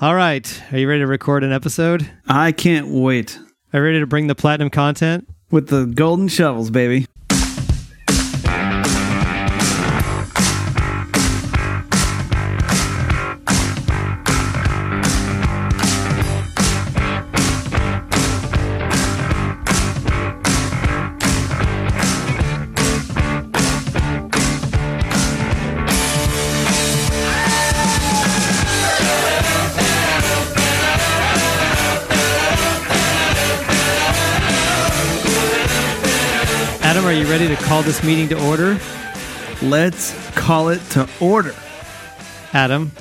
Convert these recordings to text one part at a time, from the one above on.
All right. Are you ready to record an episode? I can't wait. Are you ready to bring the platinum content? With the golden shovels, baby. Call this meeting to order? Let's call it to order. Adam,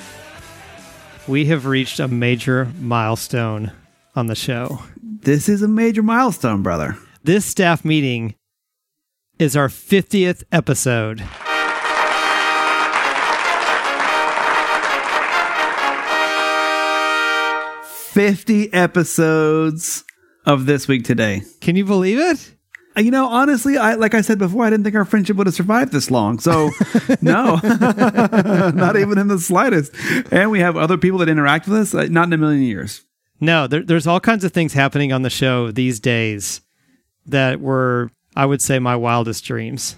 we have reached a major milestone on the show. This is a major milestone, brother. This staff meeting is our 50th episode. Fifty episodes of this week today. Can you believe it? You know, honestly, I like I said before, I didn't think our friendship would have survived this long. So, no, not even in the slightest. And we have other people that interact with us, uh, not in a million years. No, there, there's all kinds of things happening on the show these days that were, I would say, my wildest dreams.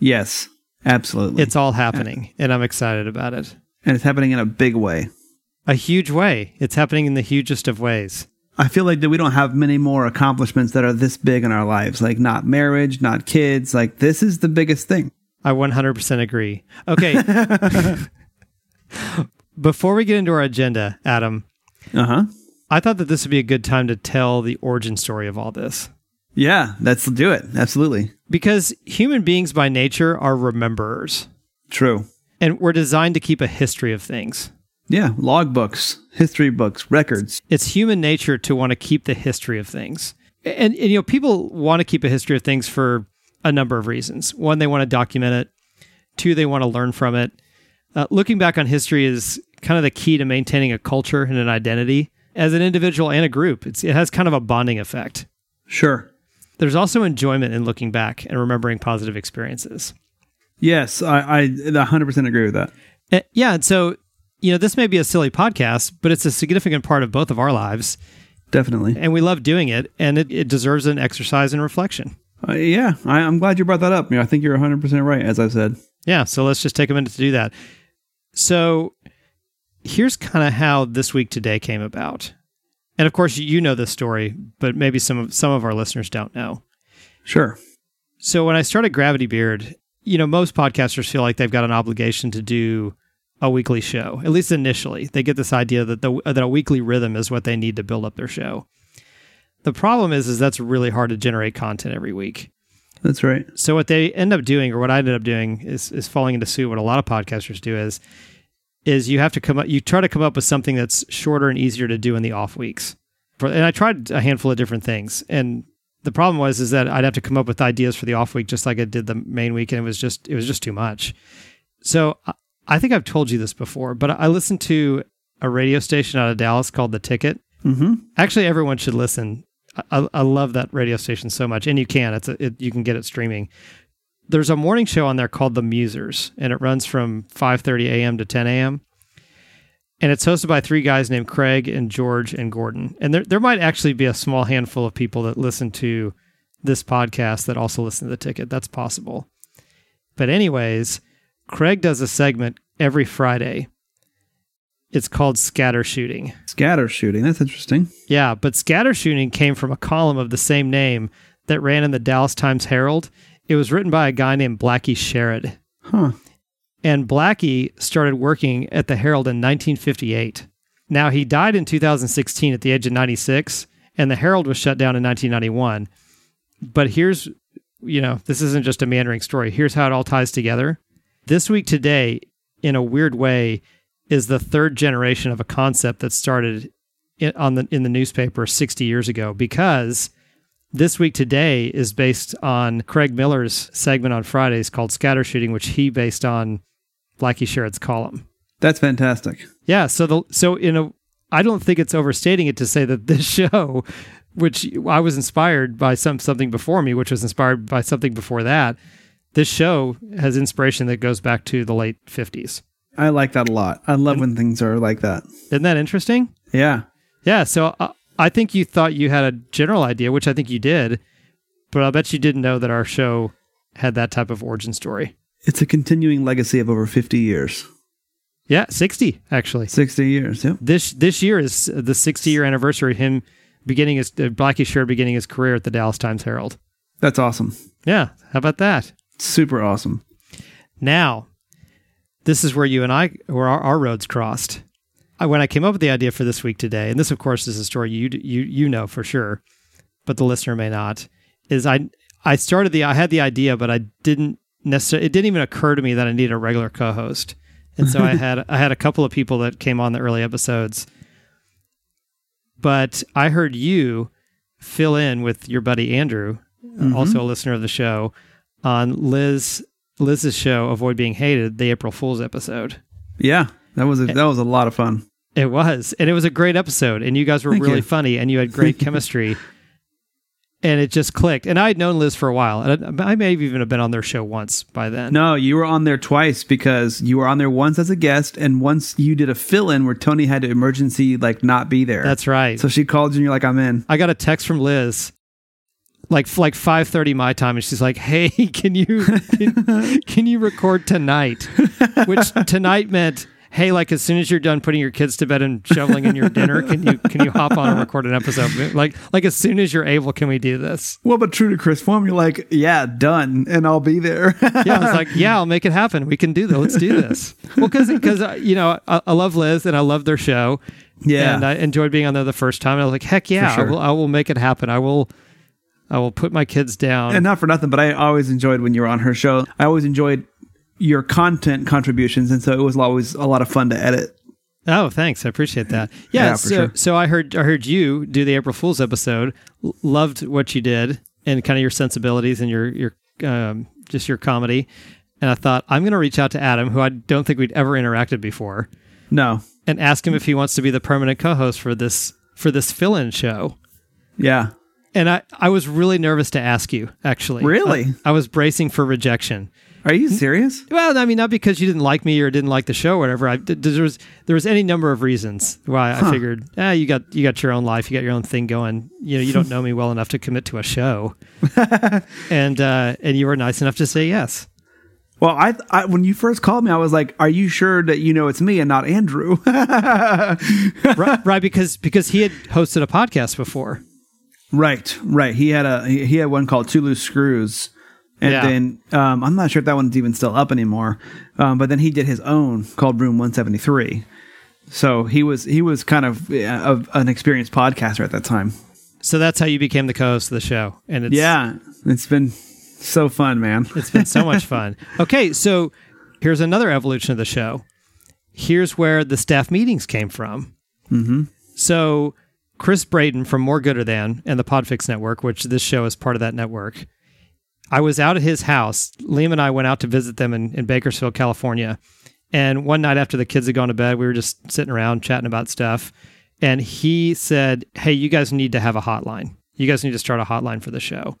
Yes, absolutely. It's all happening, and I'm excited about it. and it's happening in a big way. A huge way. It's happening in the hugest of ways. I feel like that we don't have many more accomplishments that are this big in our lives. Like not marriage, not kids. Like this is the biggest thing. I 100% agree. Okay. Before we get into our agenda, Adam, Uh huh. I thought that this would be a good time to tell the origin story of all this. Yeah, let's do it. Absolutely Because human beings by nature are rememberers, true. and we're designed to keep a history of things. Yeah, log books, history books, records. It's human nature to want to keep the history of things. And, and you know, people want to keep a history of things for a number of reasons. One, they want to document it. Two, they want to learn from it. Uh, looking back on history is kind of the key to maintaining a culture and an identity as an individual and a group. It's, it has kind of a bonding effect. Sure. There's also enjoyment in looking back and remembering positive experiences. Yes, I, I 100% agree with that. Uh, yeah, and so you know, this may be a silly podcast, but it's a significant part of both of our lives, Definitely. and we love doing it, and it, it deserves an exercise in reflection. Uh, yeah, I, I'm glad you brought that up. I think you're 100% right, as I said. Yeah, so let's just take a minute to do that. So here's kind of how this week today came about. And of course, you know this story, but maybe some of some of our listeners don't know. Sure. So when I started Gravity Beard, you know, most podcasters feel like they've got an obligation to do a weekly show. At least initially, they get this idea that the that a weekly rhythm is what they need to build up their show. The problem is, is that's really hard to generate content every week. That's right. So what they end up doing, or what I ended up doing, is is falling into suit. What a lot of podcasters do is, is you have to come up, you try to come up with something that's shorter and easier to do in the off weeks. For, and I tried a handful of different things, and the problem was is that I'd have to come up with ideas for the off week, just like I did the main week, and it was just it was just too much. So uh, I- think I've told you this before, but I listened to a radio station out of Dallas called The Ticket. Mm-hmm. Actually, everyone should listen. I, I, I love that radio station so much, and you can. It's a, it, you can get it streaming. There's a morning show on there called The Musers, and it runs from 5:30 a.m. to 10 a.m. And it's hosted by three guys named Craig and George and Gordon. And there there might actually be a small handful of people that listen to this podcast that also listen to the ticket. That's possible. But anyways, Craig does a segment every Friday. It's called Scatter Shooting. Scatter shooting. That's interesting. Yeah, but scatter shooting came from a column of the same name that ran in the Dallas Times Herald. It was written by a guy named Blackie Sherrod. Huh. And Blackie started working at the Herald in 1958. Now, he died in 2016 at the age of 96, and the Herald was shut down in 1991. But here's, you know, this isn't just a meandering story. Here's how it all ties together. This week today, in a weird way, is the third generation of a concept that started in, on the in the newspaper 60 years ago because this week today is based on Craig Miller's segment on Fridays called Scatter Shooting, which he based on Blackie Sherrod's column. That's fantastic. Yeah, so the so in a I don't think it's overstating it to say that this show, which I was inspired by some something before me, which was inspired by something before that, this show has inspiration that goes back to the late 50s. I like that a lot. I love when things are like that. Isn't that interesting? Yeah. Yeah. So uh, I think you thought you had a general idea, which I think you did, but I bet you didn't know that our show had that type of origin story. It's a continuing legacy of over 50 years. Yeah, 60 actually. 60 years. Yep. This this year is the 60 year anniversary of him beginning his uh, Blackie Sher beginning his career at the Dallas Times Herald. That's awesome. Yeah, how about that? Super awesome. Now, this is where you and I, where our, our roads crossed. I, when I came up with the idea for this week today, and this, of course, is a story you you you know for sure, but the listener may not. Is I I started the I had the idea, but I didn't necessarily. It didn't even occur to me that I needed a regular co-host, and so I had I had a couple of people that came on the early episodes. But I heard you fill in with your buddy Andrew, mm-hmm. also a listener of the show, on Liz Liz's show Avoid Being Hated, the April Fool's episode. Yeah. That was a, eh. that was a lot of fun. It was, and it was a great episode, and you guys were Thank really you. funny, and you had great chemistry, and it just clicked. And I had known Liz for a while, and I, I may have even have been on their show once by then. No, you were on there twice because you were on there once as a guest, and once you did a fill in where Tony had to emergency like not be there. That's right. so she called you and you're like, I'm in. I got a text from Liz, like like five thirty my time, and she's like, "Hey, can you can, can you record tonight?" Which tonight meant. Hey, like as soon as you're done putting your kids to bed and shoveling in your dinner, can you can you hop on and record an episode? Like like as soon as you're able, can we do this? Well, but true to Chris form, you're like, yeah, done, and I'll be there. yeah, I was like, yeah, I'll make it happen. We can do that. Let's do this. Well, because because uh, you know I, I love Liz and I love their show. Yeah. and I enjoyed being on there the first time. And I was like, heck yeah, sure. I will. I will make it happen. I will. I will put my kids down. and not for nothing, but I always enjoyed when you were on her show. I always enjoyed your content contributions, and so it was always a lot of fun to edit. oh, thanks. I appreciate that. Yeah. Yeah, for so sure. so I heard I heard you do the April Fool's episode. L- loved what you did and kind of your sensibilities and your your um, just your comedy. And I thought I'm going to reach out to Adam, who I don't think we'd ever interacted before. No, and ask him if he wants to be the permanent co-host for this for this fill-in show. yeah, And I, I was really nervous to ask you, actually. Really? I, I was bracing for rejection. are you serious? Well, I mean, not because you didn't like me or didn't like the show or whatever. I, there was there was any number of reasons why I figured, ah, you got you got your own life, you got your own thing going. You know, you don't know me well enough to commit to a show. and uh, and you were nice enough to say yes. Well, I, I when you first called me, I was like, "Are you sure that you know it's me and not Andrew?" right, right, because because he had hosted a podcast before. Right, right. He had a he had one called Two Loose Screws, and Yeah. then um, I'm not sure if that one's even still up anymore. Um, but then he did his own called Room 173. So he was he was kind of, yeah, of an experienced podcaster at that time. So that's how you became the co-host of the show. And it's Yeah, it's been so fun, man. It's been so much fun. Okay, so here's another evolution of the show. Here's where the staff meetings came from. Mm-hmm. So Chris Brayton from More Gooder Than and the Podfix Network, which this show is part of that network. I was out at his house. Liam and I went out to visit them in, in Bakersfield, California. And one night after the kids had gone to bed, we were just sitting around chatting about stuff. And he said, Hey, you guys need to have a hotline. You guys need to start a hotline for the show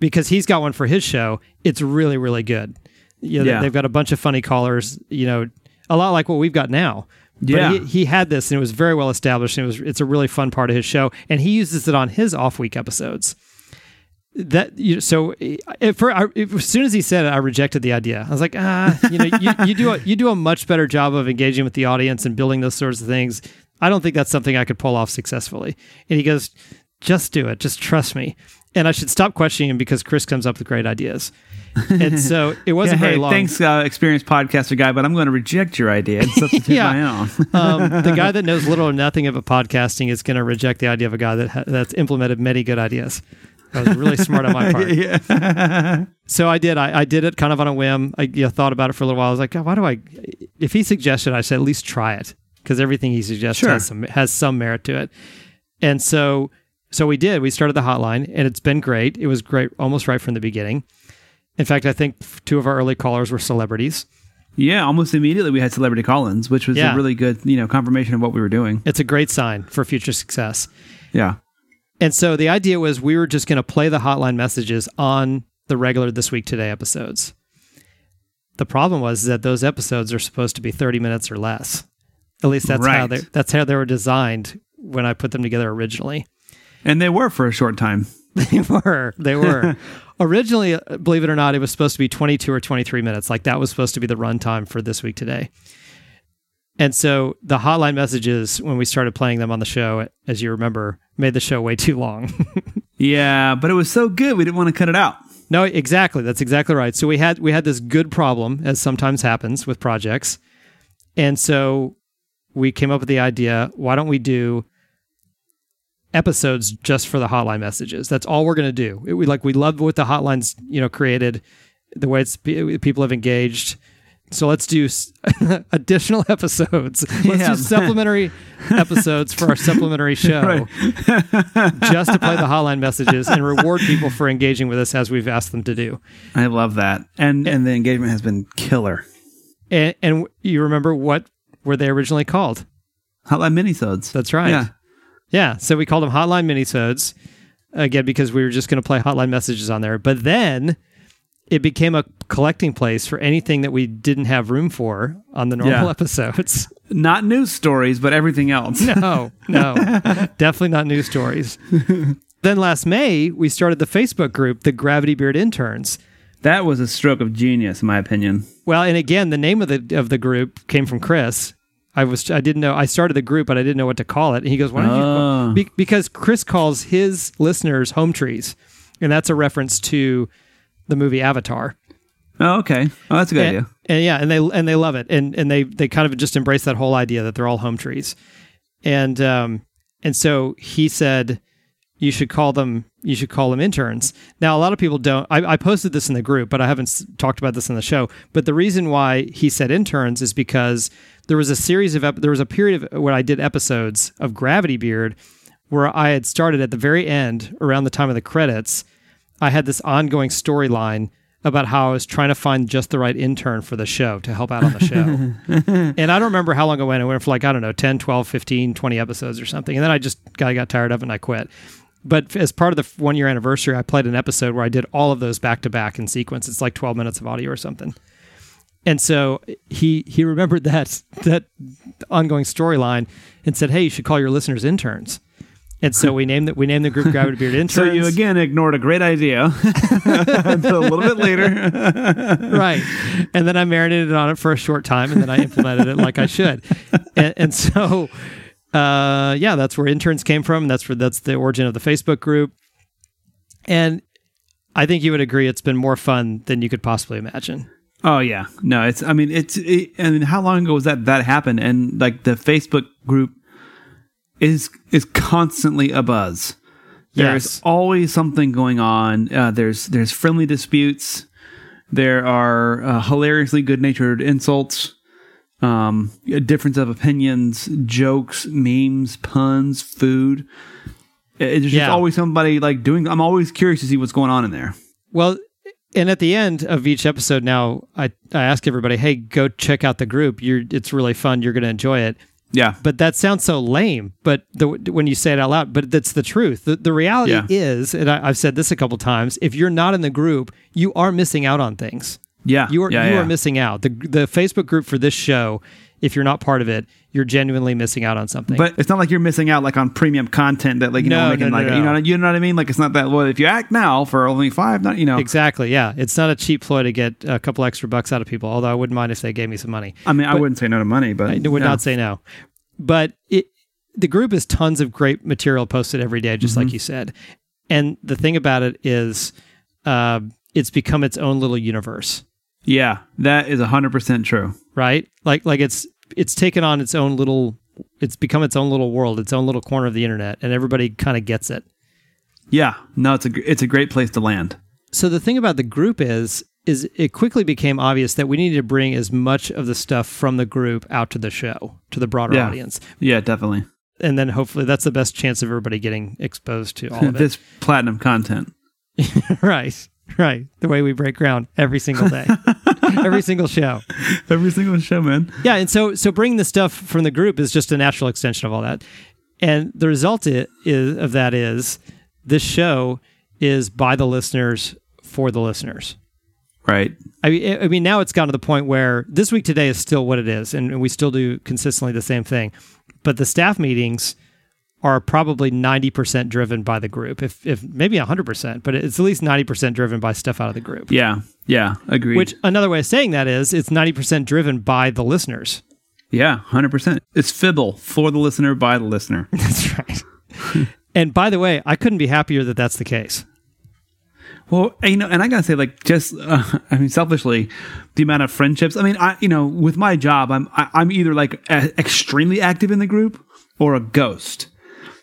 because he's got one for his show. It's really, really good. You know, Yeah. They've got a bunch of funny callers, you know, a lot like what we've got now. Yeah. But he, he had this and it was very well established and it was it's a really fun part of his show and he uses it on his off week episodes. That you so if for, if, as soon as he said it, I rejected the idea. I was like, ah, you know, you, you do a, you do a much better job of engaging with the audience and building those sorts of things. I don't think that's something I could pull off successfully. And he goes, just do it, just trust me. And I should stop questioning him because Chris comes up with great ideas. And so it wasn't Yeah, very hey, long. thanks, uh, experienced podcaster guy, but I'm going to reject your idea and substitute Yeah. my own. um, the guy that knows little or nothing about podcasting is going to reject the idea of a guy that ha- that's implemented many good ideas. That was really smart on my part. yeah. So I did. I, I did it kind of on a whim. I you know, thought about it for a little while. I was like, God, why do I? If he suggested, I said at least try it because everything he suggests Sure. has some has some merit to it. And so so we did. We started the hotline, and it's been great. It was great almost right from the beginning. In fact, I think two of our early callers were celebrities. Yeah, almost immediately we had Celebrity Collins, which was Yeah. a really good, you know, confirmation of what we were doing. It's a great sign for future success. Yeah. And so the idea was we were just going to play the hotline messages on the regular This Week Today episodes. the problem was that those episodes are supposed to be 30 minutes or less. At least that's how they that's how they were designed when I put them together originally. And they were for a short time. They were. They were. Originally, uh, believe it or not, it was supposed to be 22 or 23 minutes. Like that was supposed to be the runtime for this week today. And so the hotline messages, when we started playing them on the show, as you remember, made the show way too long. Yeah, but it was so good we didn't want to cut it out. no, exactly. That's exactly right. So we had we had this good problem, as sometimes happens with projects, and so we came up with the idea: why don't we do episodes just for the hotline messages? That's all we're going to do. It, we like we love what the hotlines you know created, the way it's people have engaged. So let's do additional episodes. Let's Yeah. do supplementary episodes for our supplementary show, just to play the hotline messages and reward people for engaging with us as we've asked them to do. I love that. And and the engagement has been killer. And, and you remember what were they originally called? Hotline minisodes. That's right. Yeah. Yeah. So we called them hotline minisodes again because we were just going to play hotline messages on there. But then it became a collecting place for anything that we didn't have room for on the normal Yeah. episodes. Not news stories, but everything else. No, no, definitely not news stories. then last May, we started the Facebook group, the Gravity Beard Interns. That was a stroke of genius, in my opinion. Well, and again, the name of the of the group came from Chris. I was I didn't know I started the group, but I didn't know what to call it. And he goes, "Why don't Oh. you?" Be, because Chris calls his listeners home trees, and that's a reference to the movie Avatar. Oh, okay. Oh, that's a good and, idea. and yeah, and they and they love it, and and they they kind of just embrace that whole idea that they're all home trees, and um and so he said you should call them you should call them interns. Now a lot of people don't. I, I posted this in the group, but I haven't s- talked about this in the show. But the reason why he said interns is because there was a series of ep- there was a period of when I did episodes of Gravity Beard where I had started at the very end around the time of the credits. I had this ongoing storyline about how I was trying to find just the right intern for the show to help out on the show. and I don't remember how long it went. It went for like, I don't know, 10, 12, 15, 20 episodes or something. And then I just I got tired of it and I quit. But as part of the one year anniversary, I played an episode where I did all of those back to back in sequence. It's like 12 minutes of audio or something. And so he he remembered that that ongoing storyline and said, "Hey, you should call your listeners interns." And so we named it. We named the group Gravity Beard Interns. So you again ignored a great idea until a little bit later. right. And then I marinated on it for a short time, and then I implemented it like I should. And, and so, uh, yeah, that's where interns came from. That's where that's the origin of the Facebook group. And I think you would agree it's been more fun than you could possibly imagine. Oh yeah, no, it's. I mean, it's. It, I mean, how long ago was that that happened? And like the Facebook group is is constantly abuzz. There's Yes. always something going on. Uh, there's there's friendly disputes. There are uh, hilariously good natured insults. Um, a difference of opinions, jokes, memes, puns, food. It- It's just Yeah. always somebody like doing. I'm always curious to see what's going on in there. Well, and at the end of each episode, now I, I ask everybody, hey, go check out the group. You're, it's really fun. You're going to enjoy it. Yeah, But that sounds so lame. But the, when you say it out loud, but that's the truth. The, the reality Yeah. is, and I, I've said this a couple times, if you're not in the group, you are missing out on things. Yeah, You are yeah, you yeah. are missing out. The the Facebook group for this show, if you're not part of it, you're genuinely missing out on something. But it's not like you're missing out like on premium content that like you No, know making no, no, like you know you know what I mean. Like it's not that well if you act now for only five, not you know. exactly, yeah, it's not a cheap ploy to get a couple extra bucks out of people. Although I wouldn't mind if they gave me some money. I mean, I wouldn't say no to money, but I would yeah. not say no. But it the group is tons of great material posted every day, just Mm-hmm. like you said. And the thing about it is, uh, it's become its own little universe, Yeah, that is hundred percent true. right? Like like it's it's taken on its own little. It's become its own little world, its own little corner of the internet, and everybody kind of gets it. Yeah, no, it's a it's a great place to land. So the thing about the group is is it quickly became obvious that we needed to bring as much of the stuff from the group out to the show to the broader Yeah. audience. Yeah, definitely. And then hopefully that's the best chance of everybody getting exposed to all of this platinum content. right. Right. The way we break ground every single day. every single show. Every single show, man. Yeah, and so so bringing the stuff from the group is just a natural extension of all that. And the result is of that is this show is by the listeners for the listeners. Right. I mean, I mean, now it's gotten to the point where this week today is still what it is, and we still do consistently the same thing. But the staff meetings are probably ninety percent driven by the group, if if maybe hundred percent, but it's at least ninety percent driven by stuff out of the group. Yeah. Yeah. Agreed. Which another way of saying that is it's ninety percent driven by the listeners. yeah, hundred percent. It's fibble for the listener by the listener. That's right. and by the way, I couldn't be happier that that's the case. Well, you know, and I gotta say, like, just uh, I mean, selfishly, the amount of friendships. I mean, I you know, with my job, I'm I, I'm either like a- extremely active in the group or a ghost.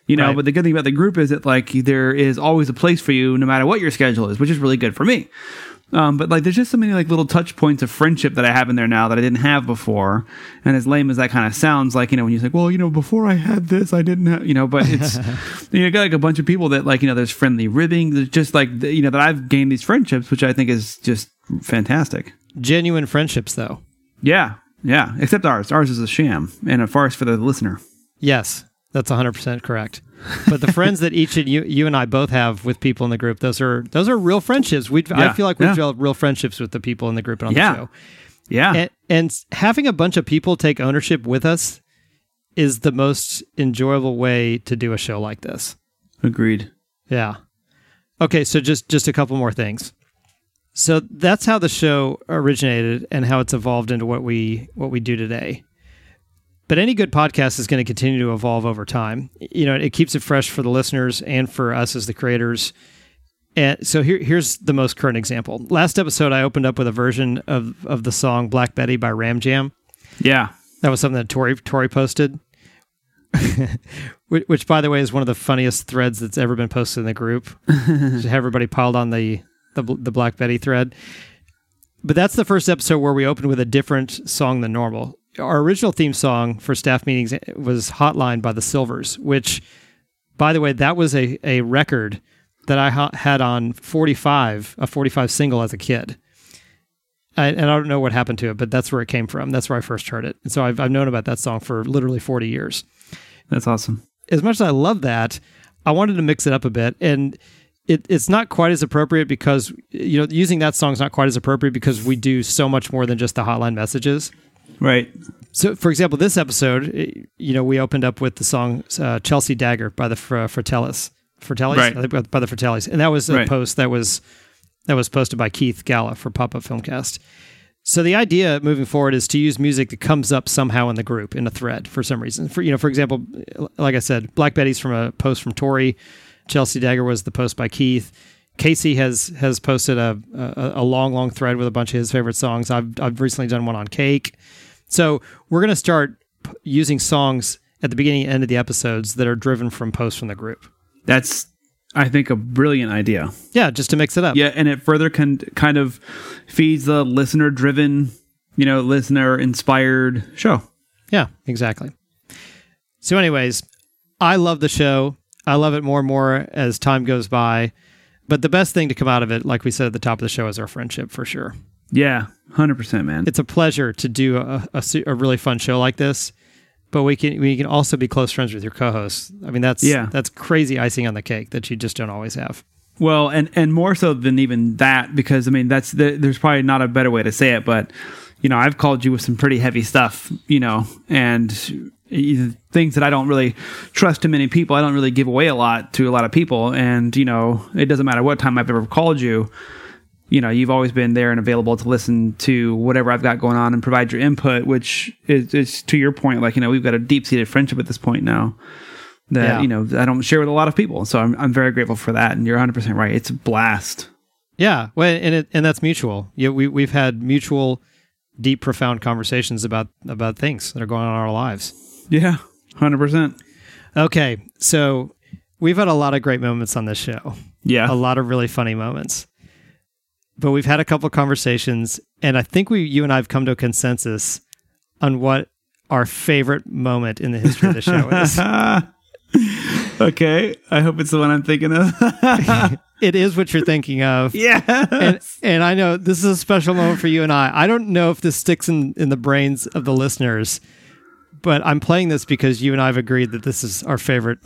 You know, Right. but the good thing about the group is that like there is always a place for you, no matter what your schedule is, which is really good for me. Um, but like, there's just so many like little touch points of friendship that I have in there now that I didn't have before. And as lame as that kind of sounds, like you know, when you say, well, you know, before I had this, I didn't have, you know, but it's you know, got like a bunch of people that like you know, there's friendly ribbing, there's just like the- you know that I've gained these friendships, which I think is just fantastic. Genuine friendships, though. Yeah, yeah. Except ours, ours is a sham and a farce for the listener. Yes, that's 100% correct. But the friends that each of you, you and I both have with people in the group, those are those are real friendships. We I feel like we've yeah. developed real friendships with the people in the group and on Yeah. the show. Yeah, And, and having a bunch of people take ownership with us is the most enjoyable way to do a show like this. agreed. Yeah. Okay, so just just a couple more things. So that's how the show originated and how it's evolved into what we what we do today. But any good podcast is going to continue to evolve over time. You know, it keeps it fresh for the listeners and for us as the creators. And so here, here's the most current example. Last episode, I opened up with a version of, of the song "Black Betty" by Ram Jam. Yeah, That was something that Tori Tori posted, which, which, by the way, is one of the funniest threads that's ever been posted in the group. Just have everybody piled on the, the the Black Betty thread. But that's the first episode where we opened with a different song than normal. Our original theme song for staff meetings was "Hotline" by the Sylvers, which, by the way, that was a a record that I ha- had on 45, a 45 single as a kid. I, and I don't know what happened to it, but that's where it came from. That's where I first heard it. And so I've, I've known about that song for literally 40 years. that's awesome. As much as I love that, I wanted to mix it up a bit. And it, it's not quite as appropriate because, you know, using that song is not quite as appropriate because we do so much more than just the hotline messages. Right. So, for example, this episode, eh, you know, we opened up with the song uh, "Chelsea Dagger" by the Fr- Fratellis, Fratellis, Right. By- by the Fratellis, and that was a Right. post that was that was posted by Keith Gala for Pop Up Filmcast. So the idea moving forward is to use music that comes up somehow in the group in a thread for some reason. For you know, for example, like I said, Black Betty's from a post from Tori, Chelsea Dagger was the post by Keith. Casey has has posted a, a a long long thread with a bunch of his favorite songs. I've I've recently done one on cake. So we're going to start p- using songs at the beginning and end of the episodes that are driven from posts from the group. That's I think a brilliant idea. Yeah, just to mix it up. Yeah, and it further can kind of feeds the listener driven, you know, listener inspired show. Yeah, exactly. So, anyways, I love the show. I love it more and more as time goes by. But the best thing to come out of it, like we said at the top of the show, is our friendship for sure. Yeah, hundred percent, man. It's a pleasure to do a, a, a really fun show like this. But we can we can also be close friends with your co-hosts. I mean, that's Yeah. that's crazy icing on the cake that you just don't always have. Well, and and more so than even that, because I mean, that's the, there's probably not a better way to say it, but you know, I've called you with some pretty heavy stuff, you know, and things that I don't really trust to many people. I don't really give away a lot to a lot of people, and you know, it doesn't matter what time I've ever called you. You know, you've always been there and available to listen to whatever I've got going on and provide your input, which is, is to your point. Like, you know, we've got a deep seated friendship at this point now that Yeah. you know I don't share with a lot of people. So I'm I'm very grateful for that. And you're 100 percent right. It's a blast. Yeah, well, and it and that's mutual. Yeah, we we've had mutual, deep, profound conversations about about things that are going on in our lives. Yeah, 100 percent. Okay, so we've had a lot of great moments on this show, Yeah. a lot of really funny moments, but we've had a couple conversations, and I think we you and I have come to a consensus on what our favorite moment in the history of the show is. okay. I hope it's the one I'm thinking of. it is what you're thinking of. yeah. and, and I know this is a special moment for you and I. I don't know if this sticks in, in the brains of the listeners, but I'm playing this because you and I have agreed that this is our favorite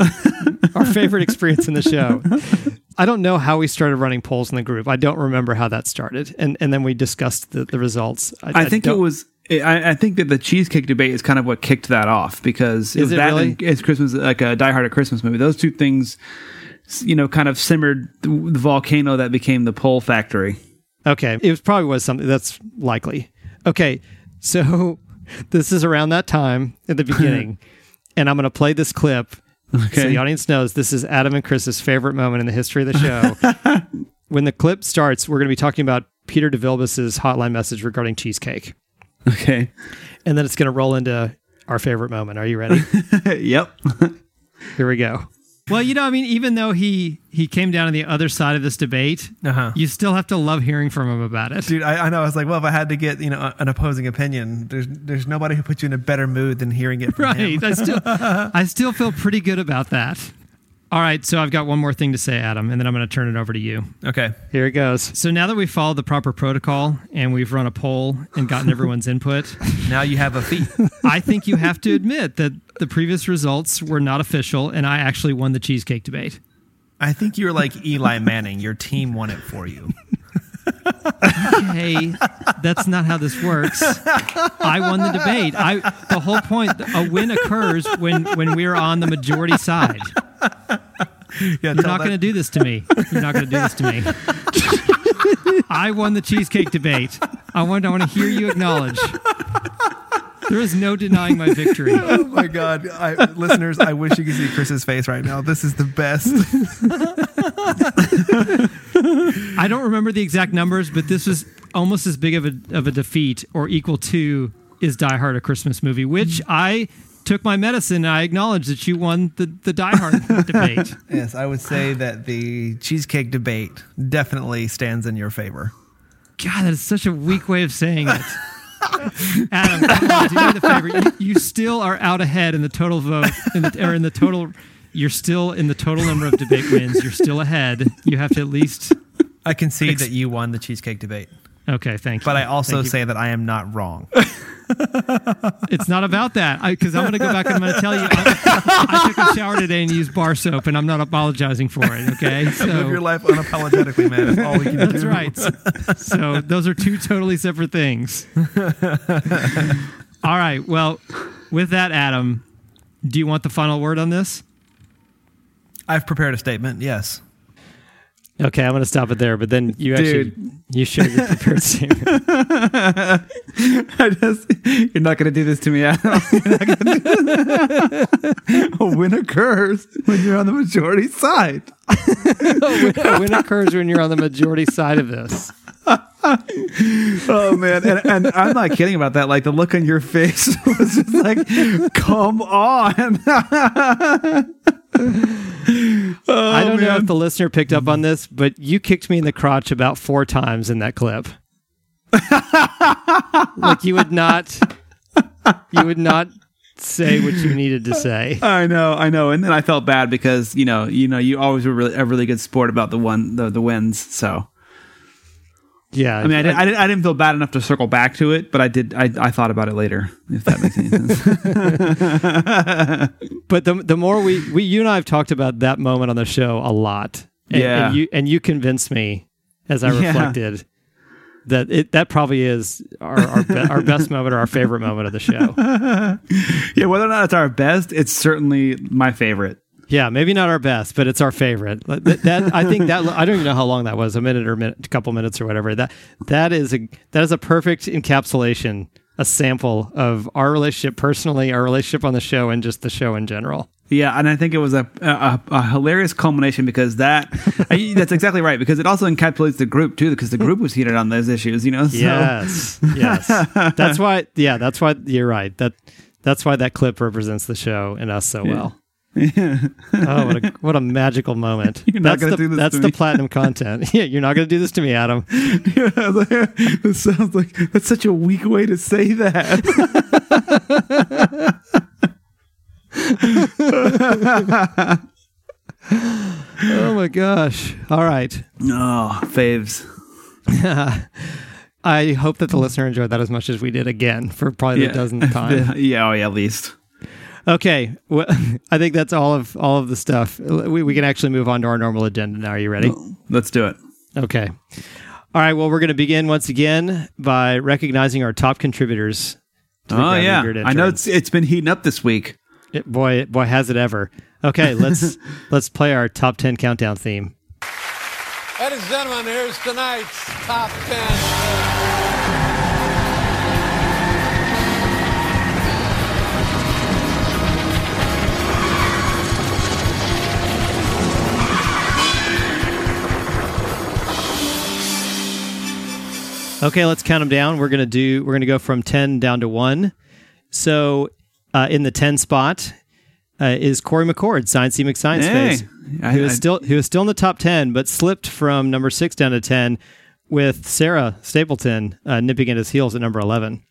our favorite experience in the show. I don't know how we started running polls in the group. I don't remember how that started, and and then we discussed the, the results. I, think it was. I, I think that the cheesecake debate is kind of what kicked that off because it Is was it that really? it's Christmas like a Die Hard a Christmas movie. Those two things, you know, kind of simmered the, volcano that became the poll factory. Okay, it was probably was something that's likely. Okay, so this is around that time at the beginning, and I'm going to play this clip so Okay. the audience knows this is Adam and Chris's favorite moment in the history of the show. when the clip starts, we're going to be talking about Peter DeVilbus's hotline message regarding cheesecake, Okay. and then it's going to roll into our favorite moment. Are you ready? yep. Here we go. Well, you know, I mean, even though he he came down on the other side of this debate, Uh-huh. you still have to love hearing from him about it. Dude, I, I know. I was like, well, if I had to get you know an opposing opinion, there's there's nobody who puts you in a better mood than hearing it from him. Right. I still I still feel pretty good about that. All right, so I've got one more thing to say, Adam, and then I'm going to turn it over to you. Okay. Here it goes. So now that we've followed the proper protocol and we've run a poll and gotten everyone's input, Now you have a fee. I think you have to admit that the previous results were not official and I actually won the cheesecake debate. I think you're like Eli Manning. Your team won it for you. Hey, that's not how this works. I won the debate. I the whole point a win occurs when when we're on the majority side. Yeah, You're not going to do this to me. You're not going to do this to me. I won the cheesecake debate. I want, I want to hear you acknowledge. There is no denying my victory. Oh my god, I, listeners! I wish you could see Chris's face right now. This is the best. I don't remember the exact numbers, but this was almost as big of a, of a defeat or equal to is Die Hard a Christmas movie, which I took my medicine and I acknowledge that you won the, the Die Hard debate. yes, I would say that the cheesecake debate definitely stands in your favor. God, that is such a weak way of saying it. Adam, do me the favor. You, you still are out ahead in the total vote, in the, or in the total. You're still in the total number of debate wins. You're still ahead. You have to at least. I concede that you won the cheesecake debate, Okay, thank you. but I also Thank you. say that I am not wrong. it's not about that because I'm going to go back and I'm going to tell you. I, I took a shower today and used bar soap, and I'm not apologizing for it. Okay, Live your life unapologetically, man. That's all we can do. that's right. So those are two totally separate things. All right. Well, with that, Adam, do you want the final word on this? I've prepared a statement. Yes. Okay, I'm going to stop it there. But then you actually you share your prepared statement. I just, you're not going to do this to me, Adam. You're not gonna do this. a win occurs when you're on the majority side. when, when occurs when you're on the majority side of this. Oh man, and, and I'm not kidding about that. Like the look on your face was just like, "Come on!" Oh, I don't know if the listener picked up on this, but you kicked me in the crotch about four times in that clip. like you would not, you would not say what you needed to say. I know, I know. And then I felt bad because you know, you know, you always were really a really good sport about the one the, the wins. So Yeah, I mean, I, didn't, I didn't I didn't feel bad enough to circle back to it, but I did. I, I thought about it later. If that makes any sense. but the the more we, we you and I have talked about that moment on the show a lot. And, Yeah. and you and you convinced me as I Yeah. reflected that it that probably is our our, be, our best moment or our favorite moment of the show. yeah, whether or not it's our best, it's certainly my favorite. Yeah, maybe not our best, but it's our favorite. That, that I think that I don't even know how long that was, a minute or minute, a couple minutes or whatever. That that is a that is a perfect encapsulation, a sample of our relationship personally, our relationship on the show, and just the show in general. Yeah, and I think it was a a, a hilarious culmination because that I- that's exactly right because it also encapsulates the group too because the group was heated on those issues, you know. So, Yes, yes. That's why. Yeah, that's why you're right. That that's why that clip represents the show and us so well. Oh, what a what a magical moment! You're not that's the, do this That's the platinum content. Yeah, you're not going to do this to me, Adam. Yeah, I was like, it sounds like that's such a weak way to say that. Oh my gosh! All right. oh, faves. I hope that the listener enjoyed that as much as we did again for probably the dozenth time. yeah, oh yeah, at least. Okay, well, I think that's all of all of the stuff. We, we can actually move on to our normal agenda now. Are you ready? Let's do it. Okay. All right. Well, we're going to begin once again by recognizing our top contributors. to Oh yeah, I know it's it's been heating up this week. It- boy, boy, has it ever. Okay, let's let's play our top ten countdown theme. Ladies and gentlemen, here's tonight's top 10. Okay, let's count them down. We're gonna do. We're gonna go from ten down to one. So, uh, in the ten spot uh, is Corey McCord, Science C McScience Hey, Face, I- who is I- still who is still in the top ten, but slipped from number six down to ten, with Sarah Stapleton uh, nipping at his heels at number eleven.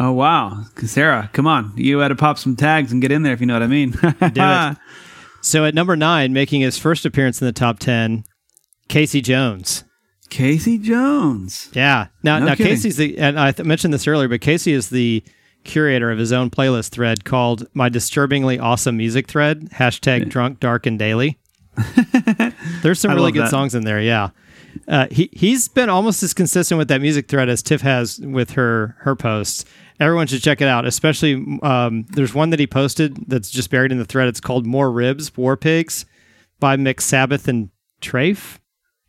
Oh wow, Sarah, come on, you had to pop some tags and get in there if you know what I mean. Do it. So at number nine, making his first appearance in the top ten, Casey Jones. Casey Jones. Yeah. Now, No now kidding. Casey's the, and I th- mentioned this earlier, but Casey is the curator of his own playlist thread called "My Disturbingly Awesome Music Thread." Hashtag Drunk, Dark, and Daily. There's some really good that. songs in there. Yeah. Uh, he he's been almost as consistent with that music thread as Tiff has with her her posts. Everyone should check it out. Especially um, there's one that he posted that's just buried in the thread. It's called "More Ribs, War Pigs" by Mick Sabbath and Trafe.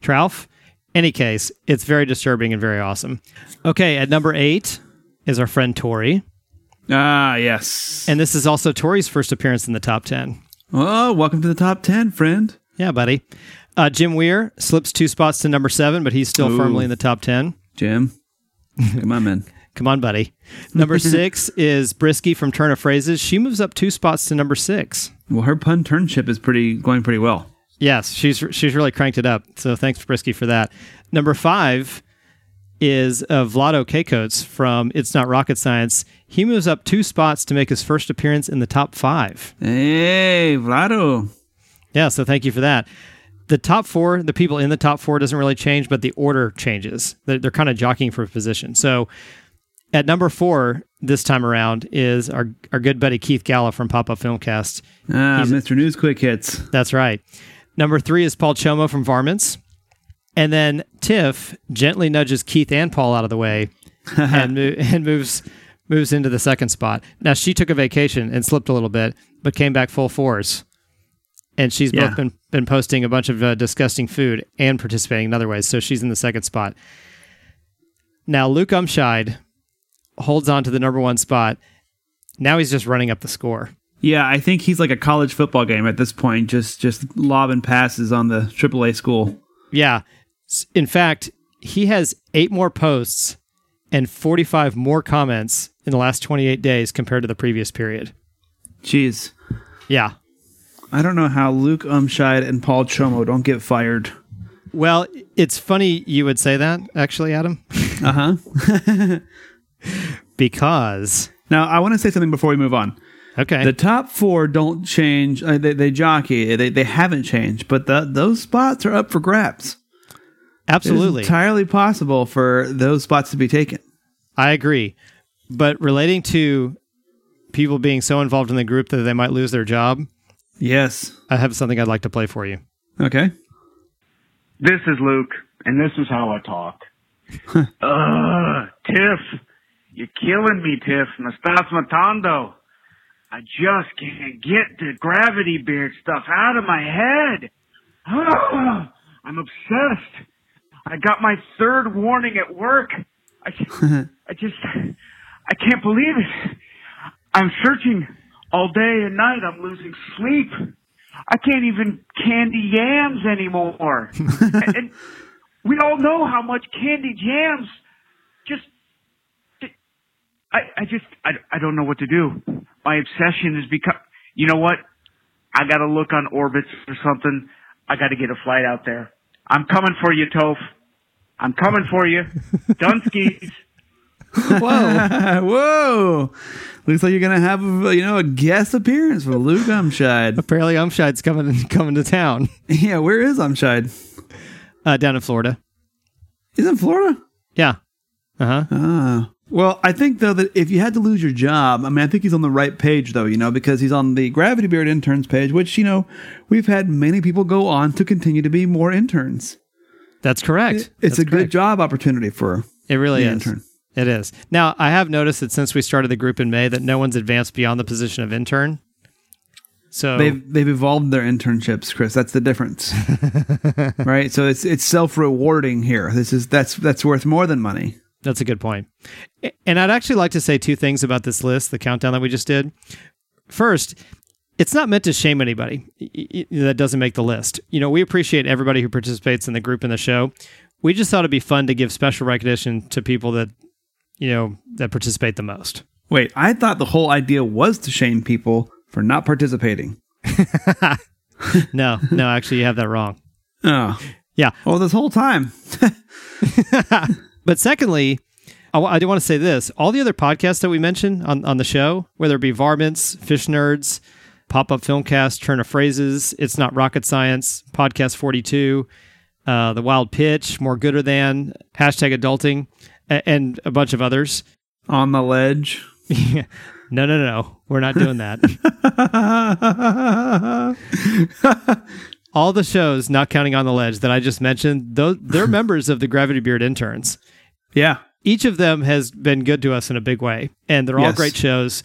Trouf. Any case, it's very disturbing and very awesome. Okay, at number eight is our friend Tori. Ah yes. And this is also Tori's first appearance in the top 10. oh, welcome to the top ten, friend. Yeah, buddy. Uh, Jim Weir slips two spots to number seven, but he's still Ooh. firmly in the top 10. Jim, come on, man. Come on, buddy. Number six is Brisky from Turn of Phrases. She moves up two spots to number six. Well, her pun turnship is pretty going pretty well. Yes, she's she's really cranked it up. So thanks, Brisky, for that. Number five is uh, Vlado Kekots from It's Not Rocket Science. He moves up two spots to make his first appearance in the top five. Hey, Vlado. Yeah, so thank you for that. The top four, the people in the top four doesn't really change, but the order changes. They're, they're kind of jockeying for position. So at number four this time around is our, our good buddy Keith Galla from Pop Up Filmcast. Ah, Mr. News Quick Hits. That's right. Number three is Paul Chomo from Varmints. And then Tiff gently nudges Keith and Paul out of the way and, mo- and moves moves into the second spot. Now she took a vacation and slipped a little bit, but came back full force. And she's Yeah. both been, been posting a bunch of uh, disgusting food and participating in other ways. So she's in the second spot. Now Luke Umscheid holds on to the number one spot. Now he's just running up the score. Yeah, I think he's like a college football game at this point, just just lobbing passes on the AAA school. Yeah. In fact, he has eight more posts and 45 more comments in the last 28 days compared to the previous period. Jeez. Yeah. I don't know how Luke Umscheid and Paul Chomo don't get fired. Well, it's funny you would say that, actually, Adam, Uh huh. because, Now, I want to say something before we move on. Okay. The top four don't change. Uh, they, they jockey. They, they haven't changed, but the, those spots are up for grabs. absolutely. It's entirely possible for those spots to be taken. I agree. But relating to people being so involved in the group that they might lose their job, Yes. I have something I'd like to play for you. Okay. This is Luke, and this is how I talk. Ugh, Tiff, you're killing me, Tiff. Me estás matando. I just can't get the gravity beard stuff out of my head. I'm obsessed. I got my third warning at work. I, I just, I can't believe it. I'm searching all day and night. I'm losing sleep. I can't even candy yams anymore. and, and we all know how much candy jams just. I, I just I, I don't know what to do. My obsession is become. You know what? I got to look on Orbitz or something. I got to get a flight out there. I'm coming for you, Toph. I'm coming for you. Dunskies. Whoa. Whoa. Looks like you're going to have, a, you know, a guest appearance for Luke Umscheid. Apparently, Umscheid's coming coming to town yeah, where is Umscheid? uh, down in Florida. He's in Florida? Yeah. Uh huh. Ah. Well, I think though that if you had to lose your job, I mean, I think he's on the right page though, you know, because he's on the Gravity Beard interns page, which you know we've had many people go on to continue to be more interns. That's correct. It's That's a good job opportunity for It really is. intern. It is. Now, I have noticed that since we started the group in May, that no one's advanced beyond the position of intern. So They've they've evolved their internships, Chris. That's the difference, right? So it's it's self rewarding here. This is that's that's worth more than money. That's a good point. And I'd actually like to say two things about this list, the countdown that we just did. First, it's not meant to shame anybody that doesn't make the list. You know, we appreciate everybody who participates in the group and the show. We just thought it'd be fun to give special recognition to people that, you know, that participate the most. Wait, I thought the whole idea was to shame people for not participating. No, no, actually, you have that wrong. Oh, Yeah. well, this whole time. But secondly, I, w- I do want to say this: all the other podcasts that we mentioned on, on the show, whether it be Varmints, Fish Nerds, Pop Up Filmcast, Turn of Phrases, It's Not Rocket Science, Podcast Forty Two, uh, The Wild Pitch, More Gooder Than, Hashtag Adulting, a- and a bunch of others. on the ledge. no, no, no, we're not doing that. all the shows, not counting on the ledge that I just mentioned, those they're members of the Gravity Beard interns. Yeah. each of them has been good to us in a big way and they're all Yes. great shows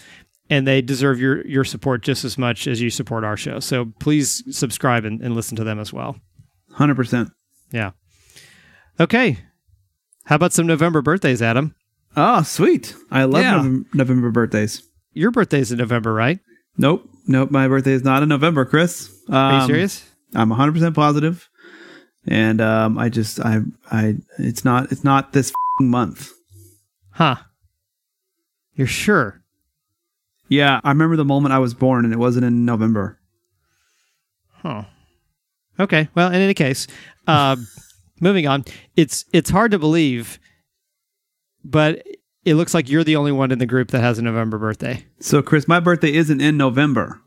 and they deserve your your support just as much as you support our show so please subscribe and, and listen to them as well 100%. yeah okay how about some november birthdays adam Oh, sweet. I love Yeah. November, November birthdays. your birthday's in november right Nope. Nope. My birthday is not in November, Chris. Um, are you serious I'm 100% positive. And um, I just, I, I, it's not, it's not this month. huh you're sure Yeah. I remember the moment I was born and it wasn't in November. huh okay well in any case uh, moving on it's it's hard to believe but it looks like you're the only one in the group that has a november birthday So, Chris, my birthday isn't in November.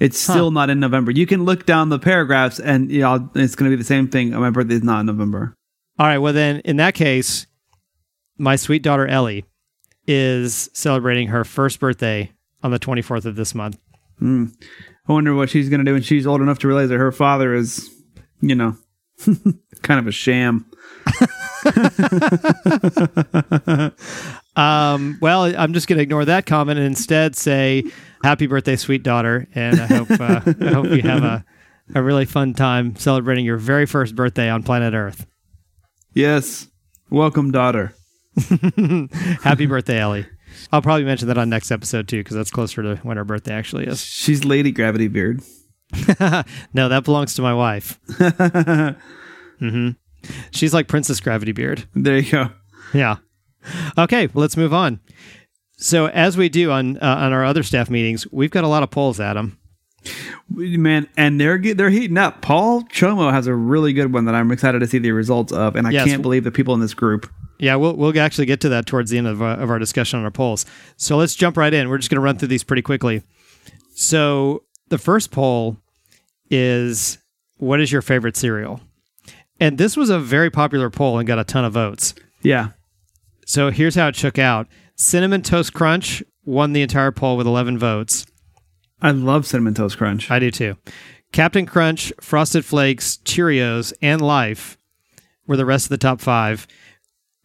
It's still not in November. You can look down the paragraphs and you know, it's going to be the same thing. My birthday is not in November. All right. Well, then, in that case, my sweet daughter Ellie is celebrating her first birthday on the 24th of this month. I wonder what she's going to do when she's old enough to realize that her father is, you know, kind of a sham. Um, well, I'm just going to ignore that comment and instead say, "Happy birthday, sweet daughter!" And I hope uh, I hope you have a a really fun time celebrating your very first birthday on planet Earth. Yes. Welcome, daughter. Happy birthday, Ellie. I'll probably mention that on next episode too, because that's closer to when her birthday actually is. She's Lady Gravity Beard. No, that belongs to my wife. mm-hmm. She's like Princess Gravity Beard. There you go. Yeah. Okay, well, let's move on. So, as we do on uh, on our other staff meetings, we've got a lot of polls, Adam. Man, and they're they're heating up. Paul Chomo has a really good one that I'm excited to see the results of, and I Yes. can't believe the people in this group. Yeah, we'll we'll actually get to that towards the end of, uh, of our discussion on our polls. So let's jump right in. We're just going to run through these pretty quickly. So the first poll is what is your favorite cereal? And this was a very popular poll and got a ton of votes. Yeah, So here's how it shook out. Cinnamon Toast Crunch won the entire poll with 11 votes. I love cinnamon toast crunch. I do too. Captain Crunch, Frosted Flakes, Cheerios, and Life were the rest of the top five.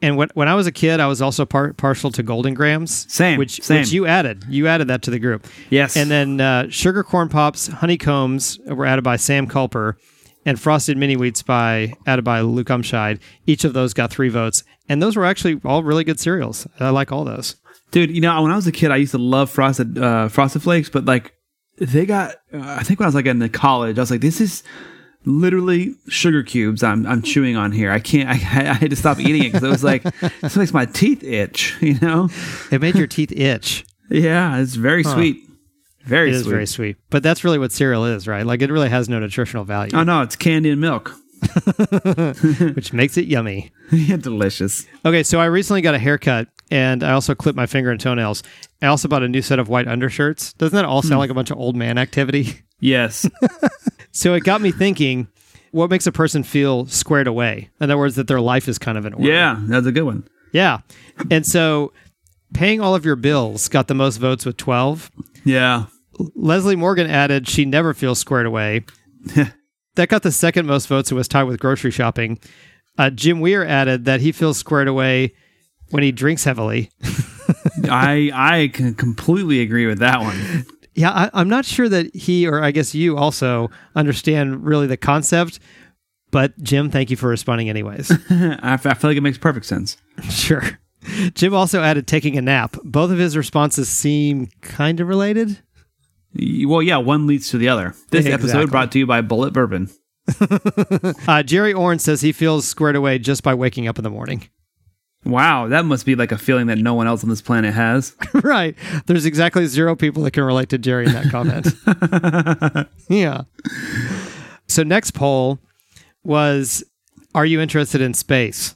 And when, when I was a kid, I was also par- partial to Golden Grahams. Same, which same. which you added. You added that to the group. yes, And then uh, Sugar Corn Pops, Honeycombs were added by Sam Culper, and Frosted Mini Wheats by added by Luke Umscheid. Each of those got three votes, and those were actually all really good cereals. I like all those. dude, you know when I was a kid, I used to love frosted uh, frosted flakes, but like they got. Uh, I think when I was like in the college, I was like, this is literally sugar cubes I'm I'm chewing on here. I can't. I, I had to stop eating it because it was like this makes my teeth itch. You know? It made your teeth itch. Yeah, it's very sweet. Very It is sweet. very sweet, but that's really what cereal is, right? Like it really has no nutritional value, Oh no, it's candy and milk. which makes it yummy. yeah, delicious. Okay, so I recently got a haircut, and I also clipped my finger and toenails. I also bought a new set of white undershirts. Doesn't that all sound hmm. like a bunch of old man activity? Yes. So it got me thinking what makes a person feel squared away? In other words, that their life is kind of in order. yeah, that's a good one. Yeah. And so paying all of your bills got the most votes with 12. Yeah. Leslie Morgan added she never feels squared away. that got the second most votes and was tied with grocery shopping. Uh, Jim Weir added that he feels squared away when he drinks heavily. I I can completely agree with that one. Yeah, I, I'm not sure that he or I guess you also understand really the concept. But Jim, thank you for responding anyways. I, f- I feel like it makes perfect sense. sure. Jim also added taking a nap. Both of his responses seem kind of related. Well, yeah, one leads to the other. This Exactly. episode brought to you by Bulleit Bourbon. Uh, Jerry Oren says he feels squared away just by waking up in the morning. Wow, that must be like a feeling that no one else on this planet has. right. There's exactly zero people that can relate to Jerry in that comment. yeah. So next poll was Are you interested in space?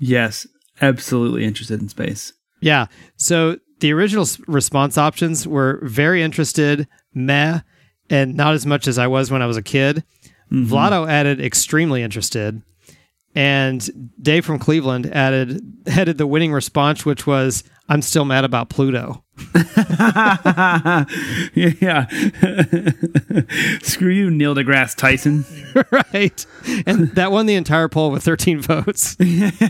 yes, absolutely interested in space. Yeah. So the original response options were very interested, meh, and not as much as I was when I was a kid. Mm-hmm. Vlado added extremely interested. And Dave from Cleveland added headed the winning response, which was I'm still mad about Pluto. yeah. Screw you, Neil deGrasse Tyson. right. And that won the entire poll with 13 votes. it's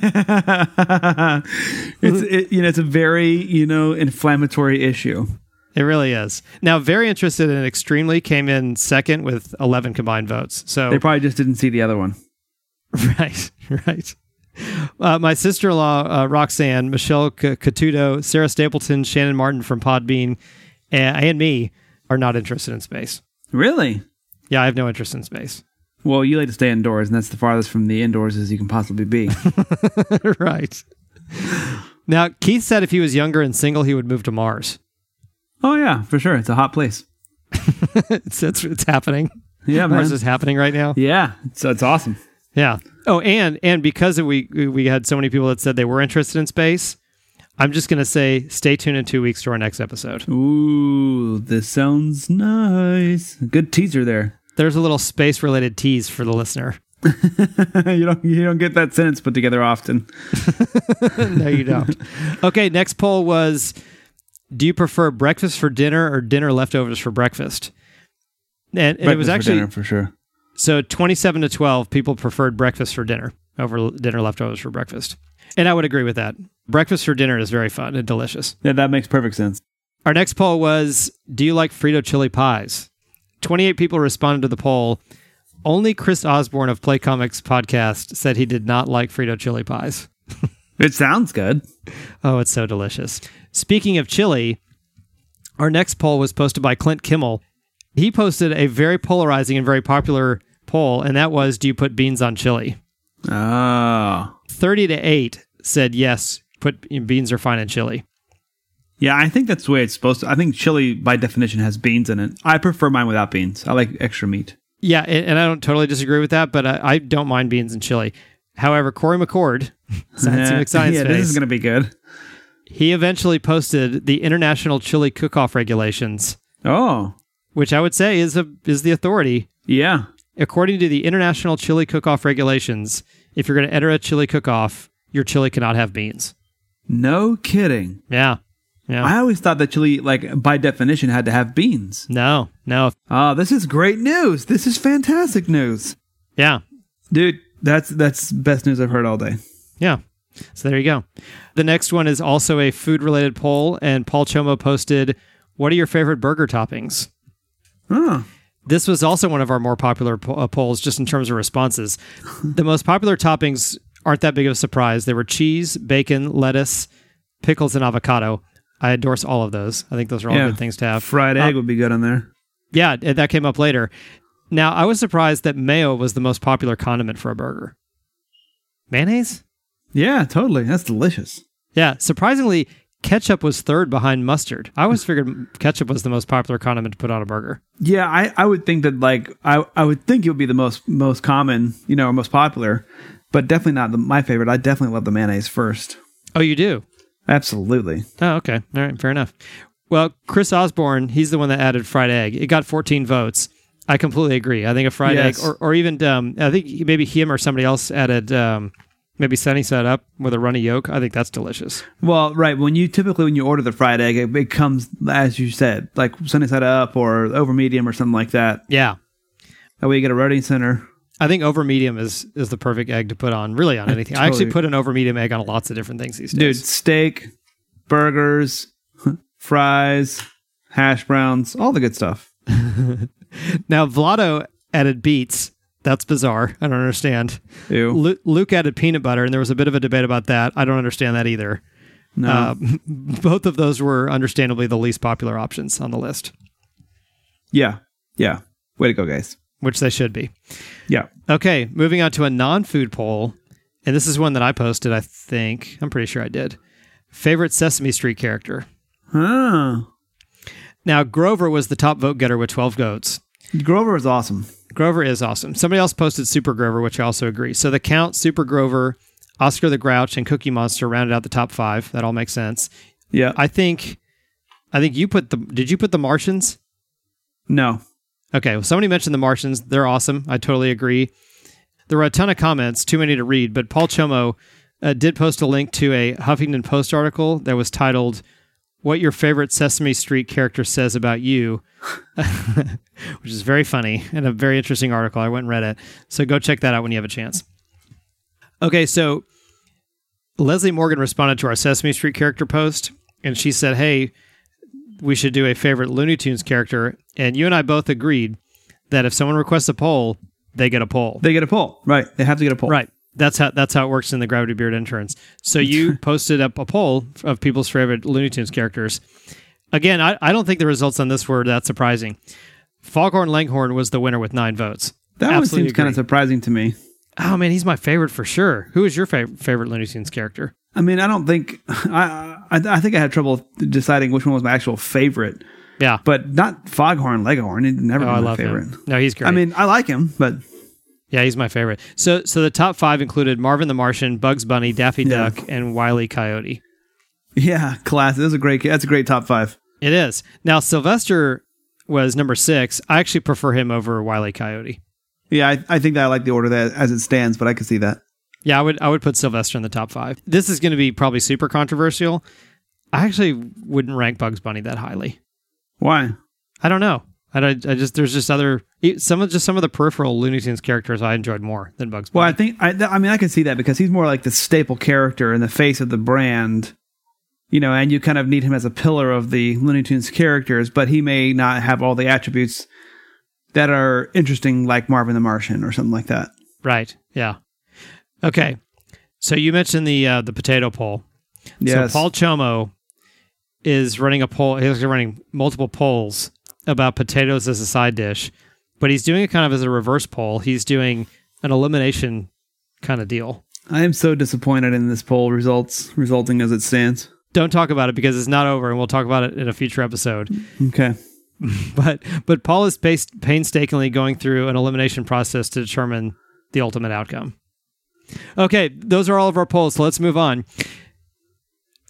it, you know it's a very you know inflammatory issue. It really is. Now, very interested and extremely came in second with 11 combined votes. So They probably just didn't see the other one. Right, right. Uh, my sister in law, uh, Roxanne, Michelle C- Catudo, Sarah Stapleton, Shannon Martin from Podbean, and, and me are not interested in space. Really? Yeah, I have no interest in space. Well, you like to stay indoors, and that's the farthest from the indoors as you can possibly be. right. Now, Keith said if he was younger and single, he would move to Mars. oh yeah, for sure. It's a hot place. it's, it's, it's happening. Yeah, man. Mars is happening right now. yeah, it's, it's awesome. Yeah. Oh, and and because we we had so many people that said they were interested in space, I'm just gonna say stay tuned in two weeks to our next episode. Ooh, this sounds nice. Good teaser there. There's a little space related tease for the listener. you don't you don't get that sentence put together often. no, you don't. okay, next poll was Do you prefer breakfast for dinner or dinner leftovers for breakfast? And, and it was Breakfast for actually dinner, for sure. So 27 to 12 people preferred breakfast for dinner over dinner leftovers for breakfast. And I would agree with that. Breakfast for dinner is very fun and delicious. Yeah, that makes perfect sense. Our next poll was Do you like Frito chili pies? 28 people responded to the poll. Only Chris Osborne of Play Comics podcast said he did not like Frito chili pies. It sounds good. Oh, it's so delicious. Speaking of chili, our next poll was posted by Clint Kimmel. He posted a very polarizing and very popular poll, and that was Do you put beans on chili? Oh. 30 to 8 said yes, put beans are fine in chili. Yeah, I think that's the way it's supposed to. I think chili, by definition, has beans in it. I prefer mine without beans. I like extra meat. Yeah, and, and I don't totally disagree with that, but I, I don't mind beans in chili. However, Corey McCord, Science Yeah, Science yeah, this is going to be good. he eventually posted the International Chili Cook-Off Regulations, Oh, which I would say is a is the authority. yeah. According to the International Chili Cook-Off Regulations, if you're going to enter a chili cook-off, your chili cannot have beans. No kidding. Yeah, yeah. I always thought that chili, like by definition, had to have beans. no, no. Oh, this is great news. This is fantastic news, Yeah, dude. That's that's best news I've heard all day. Yeah. So there you go. The next one is also a food related poll, and Paul Chomo posted, What are your favorite burger toppings? Oh, This was also one of our more popular po- uh, polls, just in terms of responses. the most popular toppings aren't that big of a surprise. They were cheese, bacon, lettuce, pickles, and avocado. I endorse all of those. I think those are all Yeah. good things to have. fried Uh, egg would be good on there. Yeah, that came up later. Now, I was surprised that mayo was the most popular condiment for a burger. Mayonnaise? Yeah, totally. That's delicious. Yeah, surprisingly, ketchup was third behind mustard. I always figured ketchup was the most popular condiment to put on a burger. Yeah, I, I would think that like I I would think it would be the most most common, you know, or most popular, but definitely not the, my favorite. I definitely love the mayonnaise first. Oh, you do? Absolutely. Oh, okay. All right, fair enough. Well, Chris Osborne, he's the one that added fried egg. It got 14 votes. I completely agree. I think a fried Yes. egg, or, or even um, I think maybe him or somebody else added um, Maybe sunny side up with a runny yolk. I think that's delicious. Well, right. When you typically when you order the fried egg, it, it comes as you said, like sunny side up or over medium or something like that. Yeah. That way you get a rotting center. I think over medium is is the perfect egg to put on really on anything. I actually put an over medium egg on lots of different things these days. Dude, steak, burgers, fries, hash browns, all the good stuff. Now Vlado added beets. That's bizarre. I don't understand. Lu- Luke added peanut butter, and there was a bit of a debate about that. I don't understand that either. No. Uh, both of those were understandably the least popular options on the list, yeah. Yeah. Way to go, guys. which they should be. Yeah. Okay, moving on to a non-food poll, and this is one that I posted. I think I'm pretty sure I did. Favorite Sesame Street character. Ah. Now Grover was the top vote getter with 12 votes. Grover is awesome. Grover is awesome. Somebody else posted Super Grover, which I also agree. So the Count, Super Grover, Oscar the Grouch, and Cookie Monster rounded out the top five. That all makes sense. Yeah. I think, I think you put the. Did you put the Martians? no. Okay, well, somebody mentioned the Martians. They're awesome. I totally agree. There were a ton of comments, too many to read, but Paul Chomo uh, did post a link to a Huffington Post article that was titled What Your Favorite Sesame Street Character Says About You, which is very funny and a very interesting article. I went and read it. So go check that out when you have a chance. Okay, so Leslie Morgan responded to our Sesame Street character post, and she said, Hey, we should do a favorite Looney Tunes character. And you and I both agreed that if someone requests a poll, they get a poll. They get a poll. Right. They have to get a poll. Right. That's how that's how it works in the Gravity Beard interns. So you posted up a poll of people's favorite Looney Tunes characters. Again, I, I don't think the results on this were that surprising. Foghorn Leghorn was the winner with nine votes. That one Absolutely seems kind of surprising to me. Oh man, he's my favorite for sure. Who is your favorite favorite Looney Tunes character? I mean, I don't think I, I I think I had trouble deciding which one was my actual favorite, Yeah. but not Foghorn Leghorn. He'd never Oh, my favorite. him. No, he's great. I mean, I like him, but Yeah, he's my favorite. So, so the top five included Marvin the Martian, Bugs Bunny, Daffy Yeah. Duck, and Wiley Coyote. yeah, class. That's a great. That's a great top five. It is now Sylvester was number six. I actually prefer him over Wiley Coyote. Yeah, I, I think that I like the order that as it stands, but I can see that. Yeah, I would I would put Sylvester in the top five. This is going to be probably super controversial. I actually wouldn't rank Bugs Bunny that highly. Why? I don't know. I, I just there's just other some of just some of the peripheral Looney Tunes characters I enjoyed more than Bugs Bunny. Well, I think I, th- I mean I can see that because he's more like the staple character and the face of the brand, you know, and you kind of need him as a pillar of the Looney Tunes characters, but he may not have all the attributes that are interesting, like Marvin the Martian or something like that. Right. Yeah. Okay. So you mentioned the uh, the potato poll. Yes. So Paul Chomo is running a poll. He's running multiple polls about potatoes as a side dish, but he's doing it kind of as a reverse poll. He's doing an elimination kind of deal. I am so disappointed in this poll results, resulting as it stands. Don't talk about it because it's not over, and we'll talk about it in a future episode. Okay. But but Paul is painstakingly going through an elimination process to determine the ultimate outcome. Okay, those are all of our polls. So let's move on.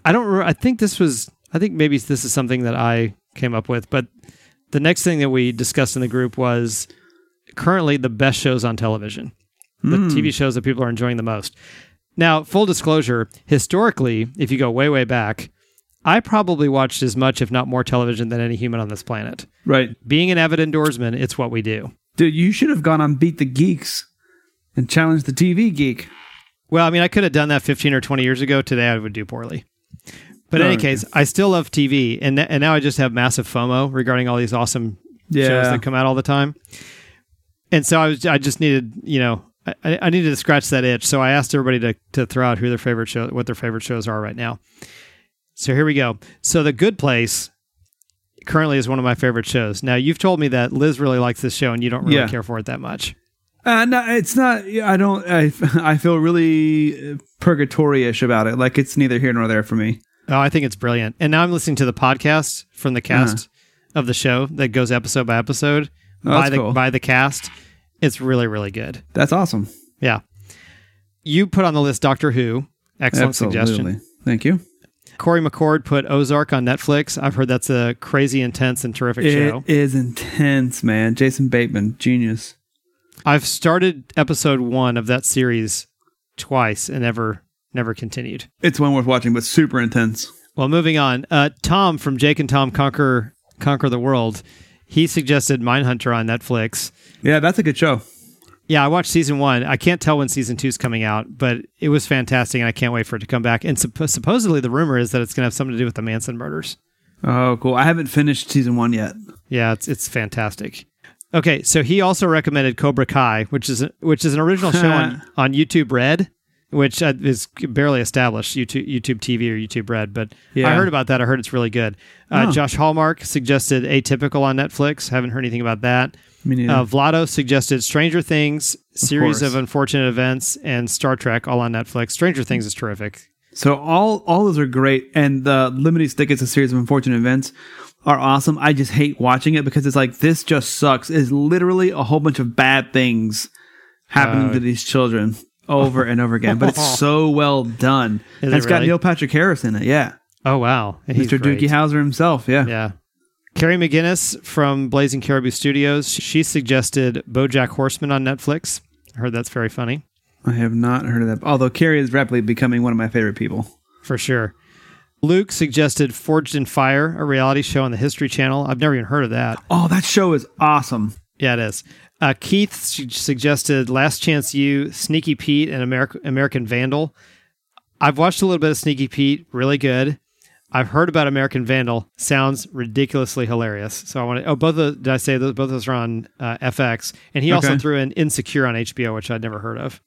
I don't. re- I think this was. I think maybe this is something that I came up with. But the next thing that we discussed in the group was currently the best shows on television, the hmm. TV shows that people are enjoying the most. Now, full disclosure, historically, if you go way way back, I probably watched as much, if not more, television than any human on this planet Right. being an avid indoorsman, it's what we do. Dude, you should have gone on Beat the Geeks and challenged the TV geek. Well, I mean, I could have done that 15 or 20 years ago. Today, I would do poorly. But in Oh, any okay. case, I still love TV, and and now I just have massive FOMO regarding all these awesome shows that come out all the time. And so I was, I just needed, you know, I, I needed to scratch that itch. So I asked everybody to to throw out who their favorite show, what their favorite shows are right now. So here we go. So The Good Place currently is one of my favorite shows. Now you've told me that Liz really likes this show, and you don't really Yeah. care for it that much. Uh, no, it's not. I don't. I, I feel really uh, purgatory-ish about it. Like it's neither here nor there for me. Oh, I think it's brilliant. And now I'm listening to the podcast from the uh-huh. cast of the show that goes episode by episode Oh, by the cool. by the cast. It's really really good. That's awesome. Yeah. You put on the list Doctor Who. Excellent Absolutely. suggestion. Thank you. Corey McCord put Ozark on Netflix. I've heard that's a crazy intense and terrific show. It is intense, man. Jason Bateman, genius. I've started episode 1 of that series twice and never never continued. It's one worth watching, but super intense. Well, moving on. Uh, Tom from Jake and Tom Conquer Conquer the World. He suggested Mindhunter on Netflix. Yeah, that's a good show. Yeah, I watched season one. I can't tell when season two is coming out, but it was fantastic, and I can't wait for it to come back. And supp- supposedly, the rumor is that it's going to have something to do with the Manson murders. Oh, cool. I haven't finished season one yet. Yeah, it's it's fantastic. Okay, so he also recommended Cobra Kai, which is which is an original show on, on YouTube Red, which uh, is barely established YouTube YouTube TV or YouTube Red, but I heard about that. I heard it's really good. Uh, Oh. Josh Hallmark suggested Atypical on Netflix. Haven't heard anything about that. Me neither. Uh, Vlado suggested Stranger Things, series course. of unfortunate events, and Star Trek, all on Netflix. Stranger Things is terrific. So all all those are great, and the limited stick is a series of unfortunate events are awesome. I just hate watching it because it's like this just sucks. It's literally a whole bunch of bad things happening Uh, to these children over and over again, but it's so well done. Is And it it's got really? Neil Patrick Harris in it. Yeah, Oh wow, He's Mr. great. Doogie Howser himself. Yeah. Yeah. Carrie McGinnis from Blazing Caribou Studios. She suggested BoJack Horseman on Netflix. I heard that's very funny I have not heard of that. Although Carrie is rapidly becoming one of my favorite people. for sure. Luke suggested Forged in Fire, a reality show on the History Channel. I've never even heard of that. Oh, that show is awesome. Yeah, it is. Uh, Keith su- suggested Last Chance U, Sneaky Pete, and American American Vandal. I've watched a little bit of Sneaky Pete, really good. I've heard about American Vandal. Sounds ridiculously hilarious. So I want to. Oh, both of did I say those? Both of those are on uh, FX, and he also threw in Insecure on HBO, which I'd never heard of.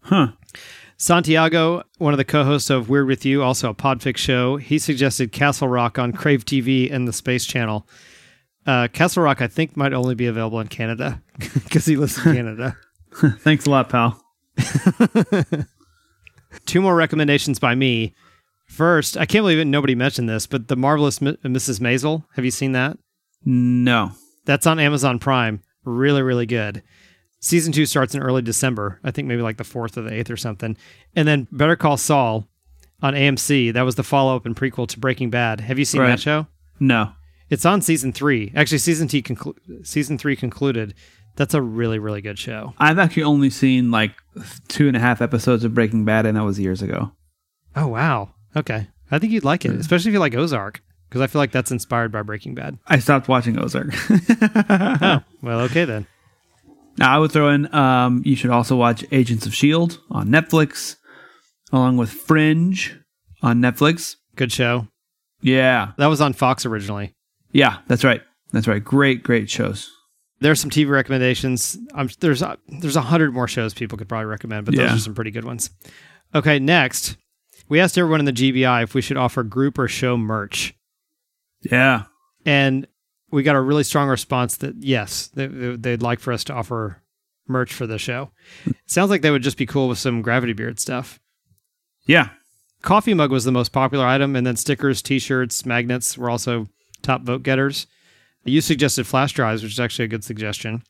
Huh. Santiago, one of the co-hosts of Weird with You, also a Podfix show, he suggested Castle Rock on Crave TV and the Space Channel. Uh, Castle Rock, I think, might only be available in Canada because he lives in Canada. Thanks a lot, pal. Two more recommendations by me. First, I can't believe it, nobody mentioned this, but the marvelous M- Mrs. Maisel. Have you seen that? No. That's on Amazon Prime. Really, really good. Season two starts in early December. I think maybe like the fourth or the eighth or something. And then Better Call Saul on AMC. That was the follow up and prequel to Breaking Bad. Have you seen Right. that show? No. It's on season three. Actually, season t conclu- season three concluded. That's a really, really good show. I've actually only seen like two and a half episodes of Breaking Bad, and that was years ago. Oh wow. Okay, I think you'd like it, especially if you like Ozark, because I feel like that's inspired by Breaking Bad. I stopped watching Ozark. Oh, well, okay then. now I would throw in. Um, you should also watch Agents of Shield on Netflix, along with Fringe on Netflix. Good show. Yeah, That was on Fox originally. Yeah, that's right. That's right. Great, great shows. There's some TV recommendations. Um, there's a, there's a hundred more shows people could probably recommend, but those Yeah. are some pretty good ones. Okay, next, we asked everyone in the GBI if we should offer group or show merch, Yeah, and we got a really strong response that yes, they, they'd like for us to offer merch for the show. Sounds like they would just be cool with some Gravity Beard stuff. yeah. Coffee mug was the most popular item, and then stickers, T-shirts, magnets were also top vote getters. You suggested flash drives, which is actually a good suggestion.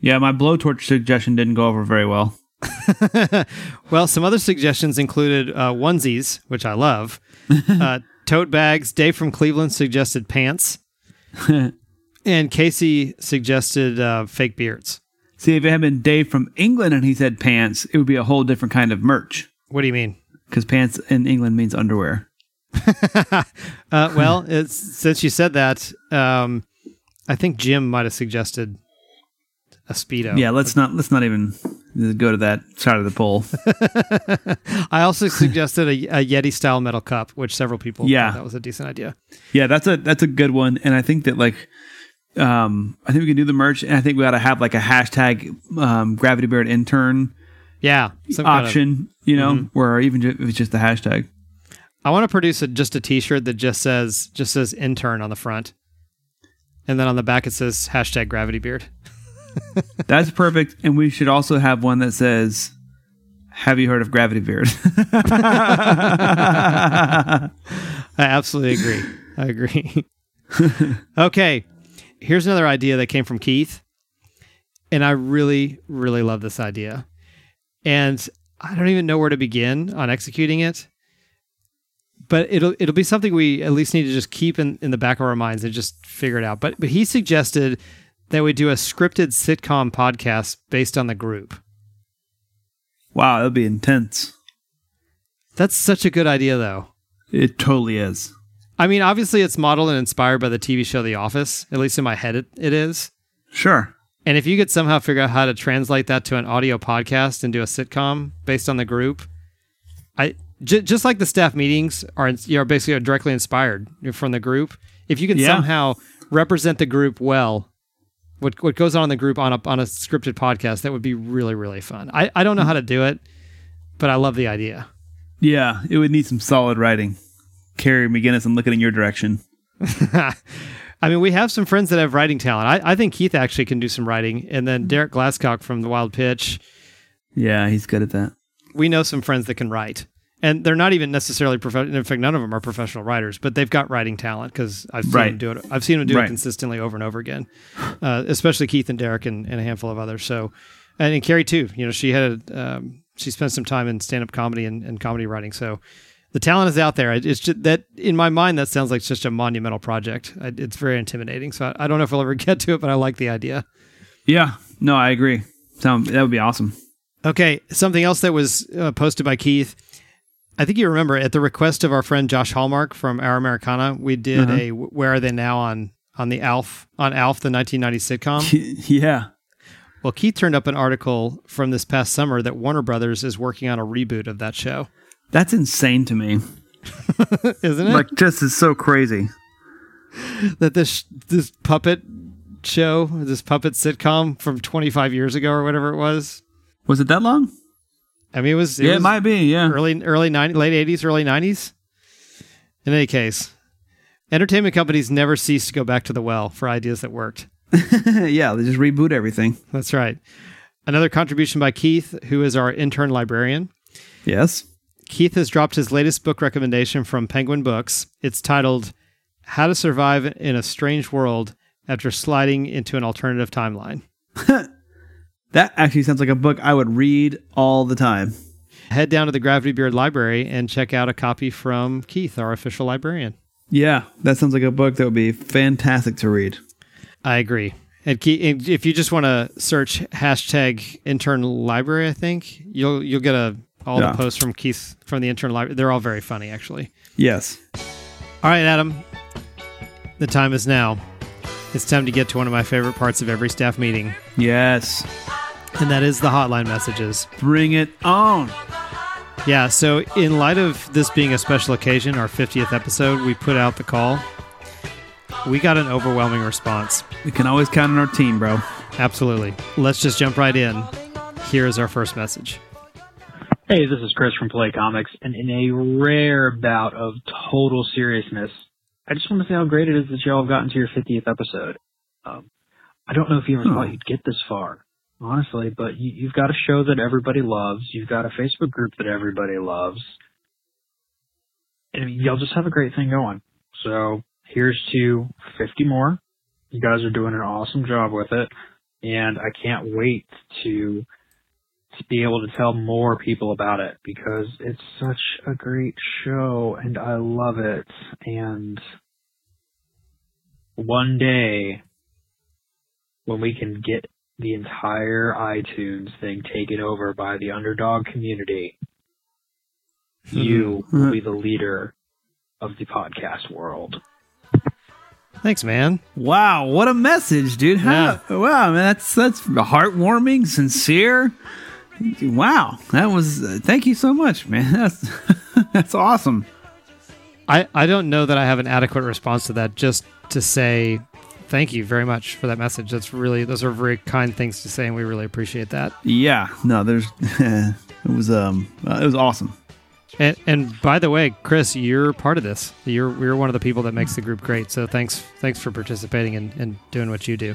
Yeah, my blowtorch suggestion didn't go over very well. Well, some other suggestions included uh, onesies, which I love, uh, tote bags. Dave from Cleveland suggested pants, and Casey suggested uh, fake beards. See, if it had been Dave from England and he said pants, it would be a whole different kind of merch. What do you mean? Because pants in England means underwear. Uh, well, it's, since you said that, um, I think Jim might have suggested a speedo. Yeah, let's not let's not even go to that side of the pole. I also suggested a, a Yeti style metal cup, which several people Yeah. thought that was a decent idea. Yeah, that's a that's a good one, and I think that like, um, I think we can do the merch, and I think we ought to have like a hashtag um, Gravity Beard intern Yeah, some kind of- Mm-hmm. option, you know, where even ju- if it's just the hashtag. I want to produce a, just a T-shirt that just says just says intern on the front, and then on the back it says hashtag Gravity Beard. That's perfect, and we should also have one that says, "Have you heard of Gravity Beard?" I absolutely agree. I agree. okay, here's another idea that came from Keith, and I really, really love this idea, and I don't even know where to begin on executing it. But it'll it'll be something we at least need to just keep in, in the back of our minds and just figure it out. But but he suggested that we do a scripted sitcom podcast based on the group. wow, that'd be intense. That's such a good idea, though. It totally is. I mean, obviously, it's modeled and inspired by the TV show The Office. At least in my head, it, it is. Sure. And if you could somehow figure out how to translate that to an audio podcast and do a sitcom based on the group, j- just like the staff meetings are you know, basically are directly inspired from the group. If you can Yeah. somehow represent the group well, what what goes on in the group on a on a scripted podcast, that would be really really fun. I I don't know how to do it, but I love the idea. Yeah, it would need some solid writing. Carrie McGinnis, I'm looking in your direction. I mean, we have some friends that have writing talent. I, I think Keith actually can do some writing, and then mm-hmm. Derek Glasscock from the Wild Pitch. Yeah, he's good at that. we know some friends that can write and they're not even necessarily professional in fact none of them are professional writers but they've got writing talent because i've seen Right. them do it i've seen them do Right. it consistently over and over again uh, especially keith and derek and, and a handful of others so and, and carrie too you know she had um, she spent some time in stand-up comedy and, and comedy writing so the talent is out there it's just that in my mind that sounds like just a monumental project I, it's very intimidating so I, I don't know if we'll ever get to it but i like the idea Yeah, no, I agree. Sound that would be awesome. Okay, something else that was uh, posted by Keith. I think you remember at the request of our friend Josh Hallmark from Our Americana, we did Uh-huh. a "Where Are They Now" on on the Alf on Alf, the 1990 sitcom. yeah. well, Keith turned up an article from this past summer that Warner Brothers is working on a reboot of that show, That's insane to me. isn't it? Like, just is so crazy. that this this puppet show, this puppet sitcom from 25 years ago or whatever it was. Was it that long? I mean, it was. It yeah, was it might be. Yeah. early early 90, late 80s early 90s in any case entertainment companies never cease to go back to the well for ideas that worked yeah, they just reboot everything. that's right another contribution by keith who is our intern librarian Yes. keith has dropped his latest book recommendation from penguin books it's titled how to survive in a strange world after sliding into an alternative timeline That actually sounds like a book I would read all the time. head down to the gravity beard library and check out a copy from keith our official librarian Yeah, that sounds like a book that would be fantastic to read. I agree. And if you just want to search hashtag intern library, I think you'll you'll get a all Yeah. the posts from Keith from the intern library. They're all very funny, actually. Yes. All right, Adam. The time is now. It's time to get to one of my favorite parts of every staff meeting, Yes. and that is the hotline messages. Bring it on. Yeah. So, in light of this being a special occasion, our 50th episode, we put out the call. We got an overwhelming response. We can always count on our team, bro. Absolutely. Let's just jump right in. Here is our first message. Hey, this is Chris from Play Comics, and in a rare bout of total seriousness, I just want to say how great it is that y'all have gotten to your 50th episode. Um, I don't know if you ever Oh. thought you'd get this far, honestly, but you, you've got a show that everybody loves. You've got a Facebook group that everybody loves. And I mean, y'all just have a great thing going. So here's to 50 more. You guys are doing an awesome job with it, and I can't wait to to be able to tell more people about it because it's such a great show and I love it. And one day, when we can get the entire iTunes thing taken over by the underdog community, hmm. you will be the hmm. leader of the podcast world. Thanks, man. Wow, what a message, dude! How, Wow, man, that's that's heartwarming, sincere. Wow, that was. Uh, thank you so much, man. That's that's awesome. I, I don't know that I have an adequate response to that. Just to say thank you very much for that message. That's really those are very kind things to say, and we really appreciate that. Yeah, no, there's. it was um, uh, it was awesome. And, and by the way, Chris, you're part of this. You're you're one of the people that makes the group great. So thanks thanks for participating and, and doing what you do.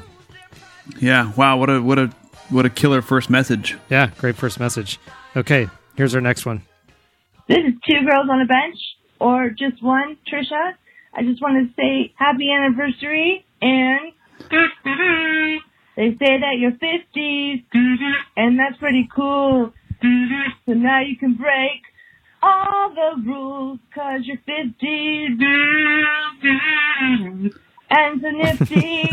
Yeah, wow, what a what a what a killer first message. Yeah, great first message. Okay, here's our next one. This is Two Girls on a Bench, or just one, Trisha. I just want to say happy anniversary, and they say that you're 50, and that's pretty cool. So now you can break all the rules, cause you're 50, and so nifty.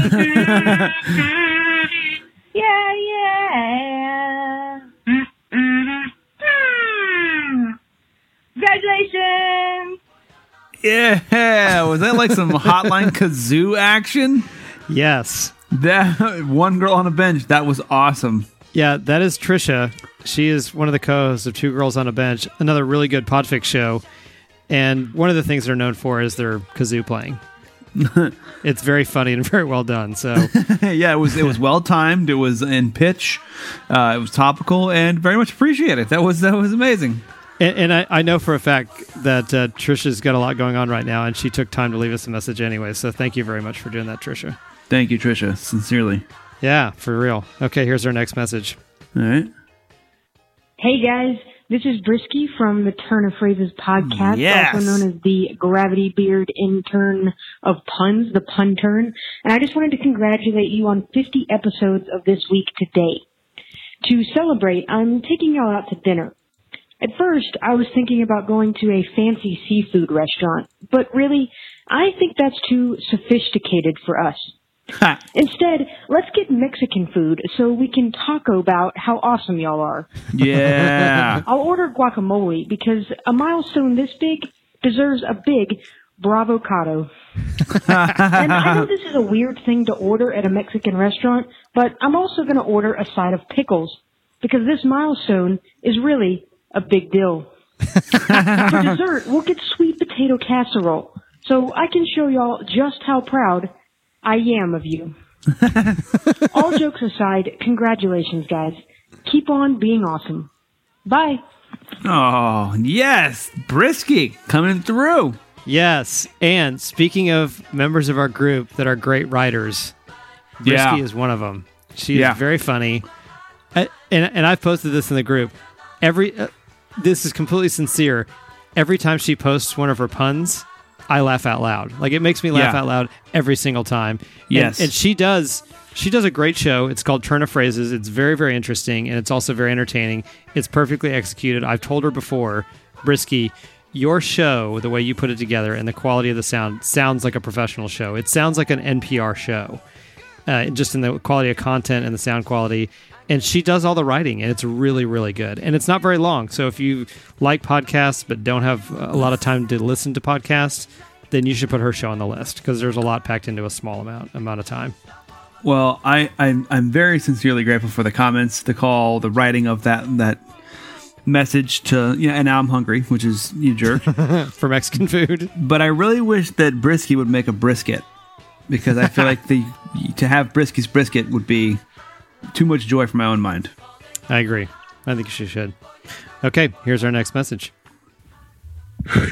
yeah, yeah. Mm-hmm. Congratulations Yeah, was that like some hotline kazoo action? Yes. That one girl on a bench. That was awesome. Yeah, that is Trisha. She is one of the co-hosts of Two Girls on a Bench, another really good Podfix show. And one of the things they're known for is their kazoo playing. it's very funny and very well done. So yeah, it was it was well timed. It was in pitch. Uh, it was topical and very much appreciated. That was that was amazing. And, and I, I know for a fact that uh, Trisha's got a lot going on right now, and she took time to leave us a message anyway. So thank you very much for doing that, Trisha. Thank you, Trisha. Sincerely. Yeah, for real. Okay, here's our next message. All right. Hey guys, this is Brisky from the Turn of Phrases podcast, Yes. also known as the Gravity Beard intern of puns, the pun turn. And I just wanted to congratulate you on 50 episodes of this week Today. To celebrate, I'm taking y'all out to dinner. At first, I was thinking about going to a fancy seafood restaurant, but really, I think that's too sophisticated for us. Instead, let's get Mexican food so we can taco about how awesome y'all are. Yeah. I'll order guacamole because a milestone this big deserves a big bravocado. and I know this is a weird thing to order at a Mexican restaurant, but I'm also going to order a side of pickles because this milestone is really a big deal. For dessert, we'll get sweet potato casserole so I can show y'all just how proud I am of you. All jokes aside, congratulations, guys. Keep on being awesome. Bye. Oh yes, Brisky coming through. Yes, and speaking of members of our group that are great writers, Brisky Yeah. is one of them. She is Yeah. very funny, I, and and I've posted this in the group. Every uh, this is completely sincere. Every time she posts one of her puns, I laugh out loud. Like it makes me laugh Yeah. out loud every single time. And- Yes. and, she does. She does a great show. It's called Turn of Phrases. It's very, very interesting, and it's also very entertaining. It's perfectly executed. I've told her before, Brisky, your show, the way you put it together, and the quality of the sound sounds like a professional show. It sounds like an NPR show, uh, just in the quality of content and the sound quality. And she does all the writing, and it's really, really good. And it's not very long. So if you like podcasts but don't have a lot of time to listen to podcasts, then you should put her show on the list because there's a lot packed into a small amount amount of time. Well, I, I'm I'm very sincerely grateful for the comments, the call, the writing of that that message to you know, and now I'm hungry, which is you jerk. for Mexican food. but I really wish that Brisky would make a brisket because I feel like the to have Brisky's brisket would be too much joy for my own mind. I agree. I think she should. Okay, here's our next message. Hey,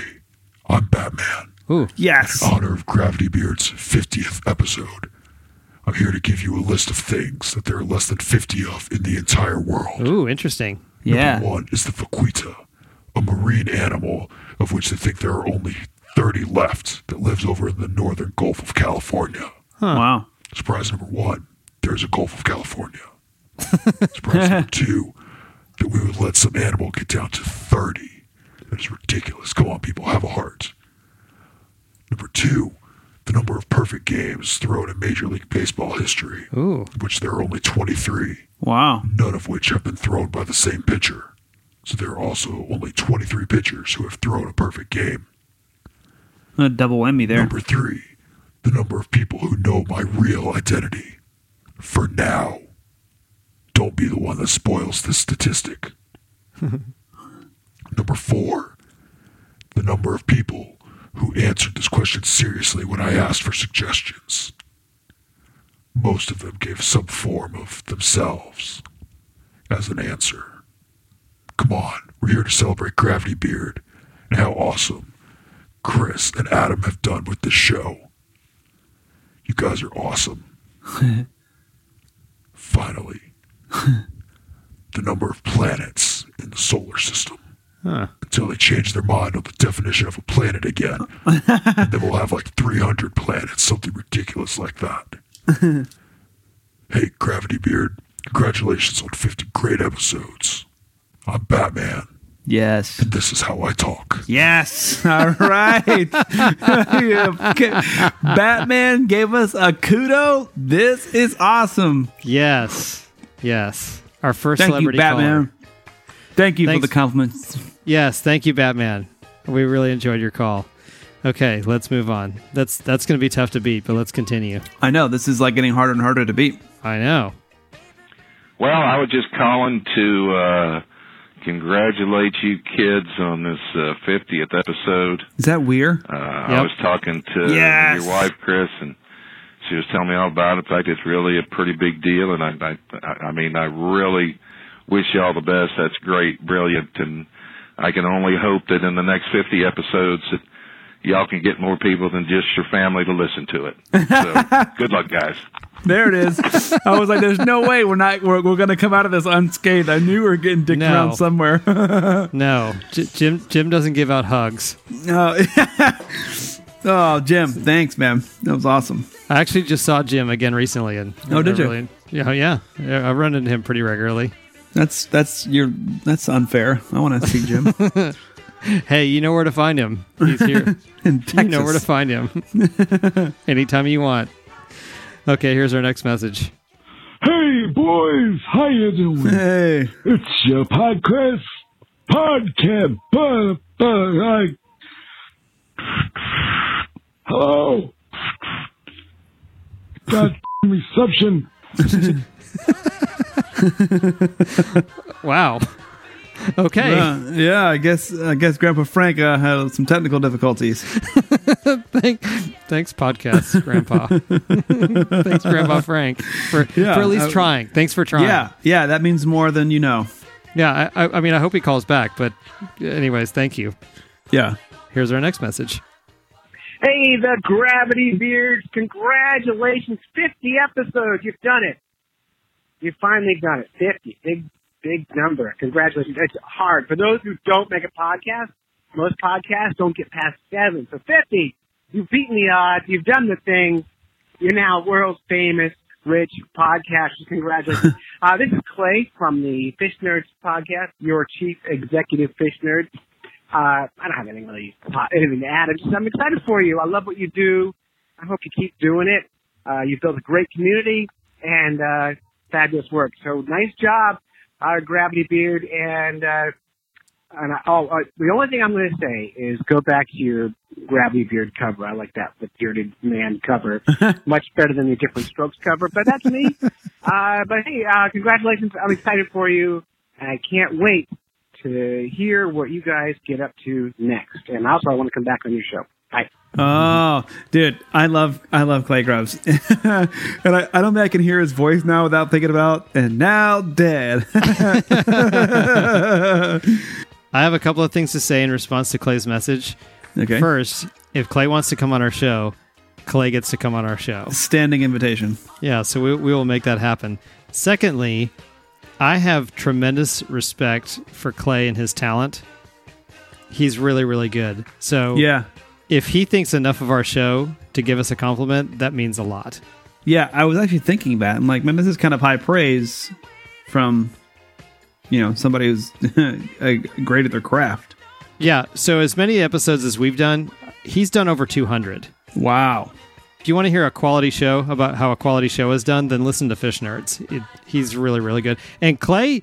I'm Batman. Ooh, Yes. In honor of Gravity Beard's 50th episode. I'm here to give you a list of things that there are less than 50 of in the entire world. ooh, interesting. Yeah. Number one is the vaquita, a marine animal of which they think there are only 30 left that lives over in the northern Gulf of California. Wow. Surprise number one, there's a Gulf of California. Surprise number two, that we would let some animal get down to 30. That is ridiculous. Come on, people, have a heart. Number two, the number of perfect games thrown in Major League Baseball history, Ooh, which there are only 23, Wow. none of which have been thrown by the same pitcher. So there are also only 23 pitchers who have thrown a perfect game. A double whammy there. Number three, the number of people who know my real identity. For now, don't be the one that spoils this statistic. number four, the number of people who answered this question seriously when I asked for suggestions. Most of them gave some form of themselves as an answer. Come on, we're here to celebrate Gravity Beard and how awesome Chris and Adam have done with this show. You guys are awesome. Finally, the number of planets in the solar system. Huh. Until they change their mind on the definition of a planet again. and then we'll have like 300 planets, something ridiculous like that. hey, Gravity Beard, congratulations on 50 great episodes. I'm Batman, Yes. and this is how I talk. Yes. All right. Batman gave us a kudo. This is awesome. yes, yes. Our first Thank you, celebrity Batman. caller. Thank you Thanks. for the compliments. Yes, thank you, Batman. We really enjoyed your call. Okay, let's move on. That's that's going to be tough to beat, but let's continue. I know this is like getting harder and harder to beat. I know. Well, I was just calling to uh, congratulate you kids on this uh, 50th episode. Is that weird? Uh, I was talking to Yes. your wife, Chris, and she was telling me all about it. In fact, it's really a pretty big deal, and I, I, I mean, I really wish you all the best. That's great, brilliant, and I can only hope that in the next 50 episodes that y'all can get more people than just your family to listen to it. So, good luck, guys. There it is. I was like, "There's no way we're not we're, we're going to come out of this unscathed." I knew we were getting dicked No. around somewhere. No, J- Jim Jim doesn't give out hugs. oh, oh, Jim, thanks, man. That was awesome. I actually just saw Jim again recently, and Oh, did you? really- yeah, yeah. I run into him pretty regularly. That's that's your that's unfair. I want to see Jim Hey, you know where to find him. He's here. in Texas. You know where to find him anytime you want. Okay, here's our next message. Hey boys, how you doing? Hey, It's your podcast, podcast. Uh, I, hello. Got reception. Wow. Okay. Uh, yeah, I guess I guess Grandpa Frank uh, had some technical difficulties. Thank, thanks, podcast Grandpa. thanks, Grandpa Frank, for, Yeah, for at least uh, trying. Thanks for trying. Yeah, yeah, that means more than you know. Yeah, I, I I mean, I hope he calls back, but anyways, thank you. Yeah. Here's our next message. Hey, the Gravity Beards, congratulations. 50 episodes. You've done it. You've finally done it. 50. Big, big number. Congratulations. It's hard. For those who don't make a podcast, most podcasts don't get past seven. So 50, you've beaten the odds. You've done the thing. You're now world famous, rich podcasters. Congratulations. uh, this is Clay from the Fish Nerds podcast, your chief executive fish nerd. Uh, I don't have anything really, anything to add. I'm, just, I'm excited for you. I love what you do. I hope you keep doing it. Uh, you've built a great community and, uh, fabulous work. So nice job, uh, Gravity Beard. And, uh, and I, oh, uh, the only thing I'm going to say is go back to your Gravity Beard cover. I like that, the bearded man cover. Much better than the different strokes cover, but that's me. uh, but hey, uh, congratulations. I'm excited for you. And I can't wait to hear what you guys get up to next. And also, I want to come back on your show. Bye. Oh, dude, I love I love Clay Grubbs, and I, I don't think I can hear his voice now without thinking about and now dead. I have a couple of things to say in response to Clay's message. Okay. First, if Clay wants to come on our show, Clay gets to come on our show. Standing invitation. Yeah, so we, we will make that happen. Secondly, I have tremendous respect for Clay and his talent. He's really, really good. So Yeah, if he thinks enough of our show to give us a compliment, that means a lot. yeah. I was actually thinking that. I'm like, man, this is kind of high praise from you know somebody who's great at their craft. Yeah, so as many episodes as we've done, he's done over 200. Wow. If you want to hear a quality show about how a quality show is done, then listen to Fish Nerds. It, he's really, really good. And Clay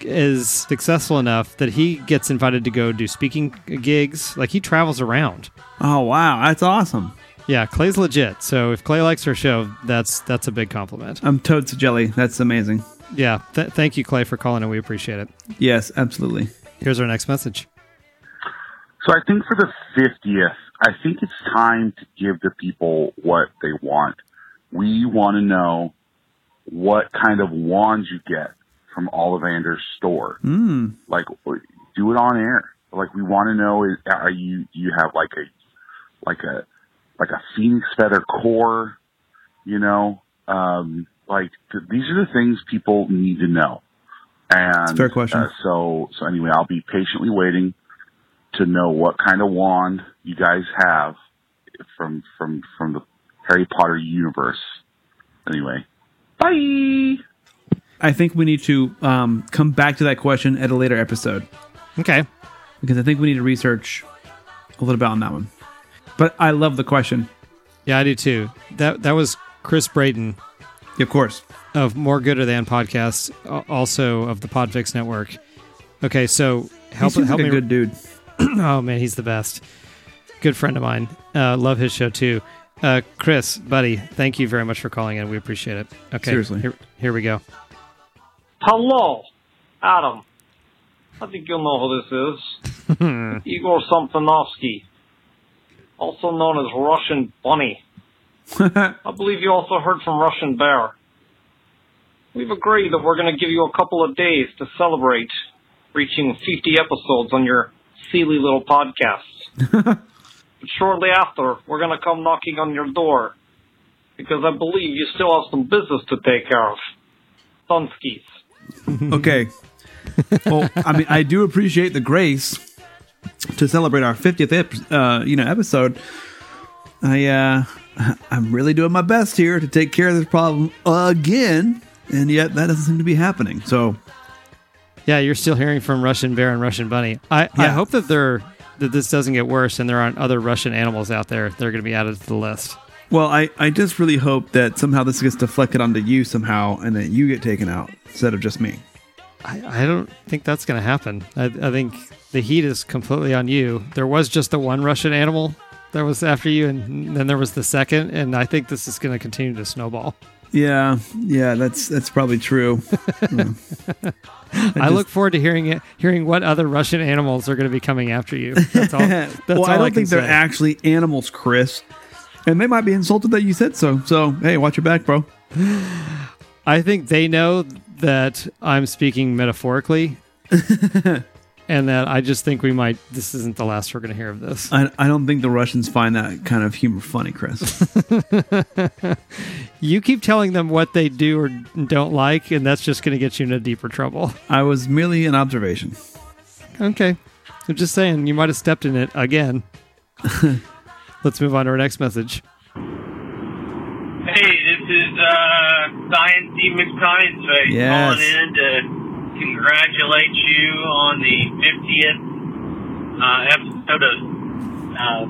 is successful enough that he gets invited to go do speaking gigs. Like he travels around. Oh wow, that's awesome. Yeah, Clay's legit. So if Clay likes our show, that's that's a big compliment. I'm toads to jelly. That's amazing. Yeah, th- thank you, Clay, for calling, and we appreciate it. Yes, absolutely. Here's our next message. So I think for the 50th, I think it's time to give the people what they want. We want to know what kind of wands you get from Ollivander's store. Mm. Like, do it on air. Like, we want to know, is- are you, do you have like a, like a, like a Phoenix feather core, you know? Um, like, th- these are the things people need to know. And fair question. Uh, so, so anyway, I'll be patiently waiting to know what kind of wand you guys have from from from the Harry Potter universe. Anyway, bye. I think we need to um, come back to that question at a later episode. Okay. Because I think we need to research a little bit on that one. But I love the question. Yeah, I do too. That that was Chris Brayton. Of course. Of More Gooder Than Podcasts, a- also of the Podfix Network. Okay, so help seems help like me a good dude. oh man, he's the best. good friend of mine. Uh, love his show too. Uh, Chris, buddy, thank you very much for calling in. We appreciate it. Okay, Seriously. Here, here we go. Hello, Adam. I think you'll know who this is. Igor Somtonovsky, also known as Russian Bunny. I believe you also heard from Russian Bear. We've agreed that we're going to give you a couple of days to celebrate reaching 50 episodes on your silly little podcast. but shortly after, we're going to come knocking on your door because I believe you still have some business to take care of. Dunskies. Okay. well, I mean, I do appreciate the grace to celebrate our 50th ep- uh, you know episode. I uh, I'm really doing my best here to take care of this problem again, and yet that doesn't seem to be happening. So Yeah, you're still hearing from Russian Bear and Russian Bunny. I, I hope that they're that this doesn't get worse and there aren't other Russian animals out there that are going to be added to the list. Well, I, I just really hope that somehow this gets deflected onto you somehow and that you get taken out instead of just me. I, I don't think that's going to happen. I, I think the heat is completely on you. There was just the one Russian animal that was after you, and then there was the second, and I think this is going to continue to snowball. Yeah, yeah, that's that's probably true. Hmm. I, just- look forward to hearing it, hearing what other Russian animals are going to be coming after you. That's all. That's well, all I don't can think they're actually animals, Chris. And they might be insulted that you said so. So, hey, watch your back, bro. I think they know that I'm speaking metaphorically, and that I just think we might. This isn't the last we're going to hear of this. I, I don't think the Russians find that kind of humor funny, Chris. You keep telling them what they do or don't like, and that's just going to get you into deeper trouble. I was merely an observation. Okay. I'm just saying, you might have stepped in it again. Let's move on to our next message. Hey, this is uh, Science D. McScience Face Yes. calling in to congratulate you on the 50th uh, episode of uh,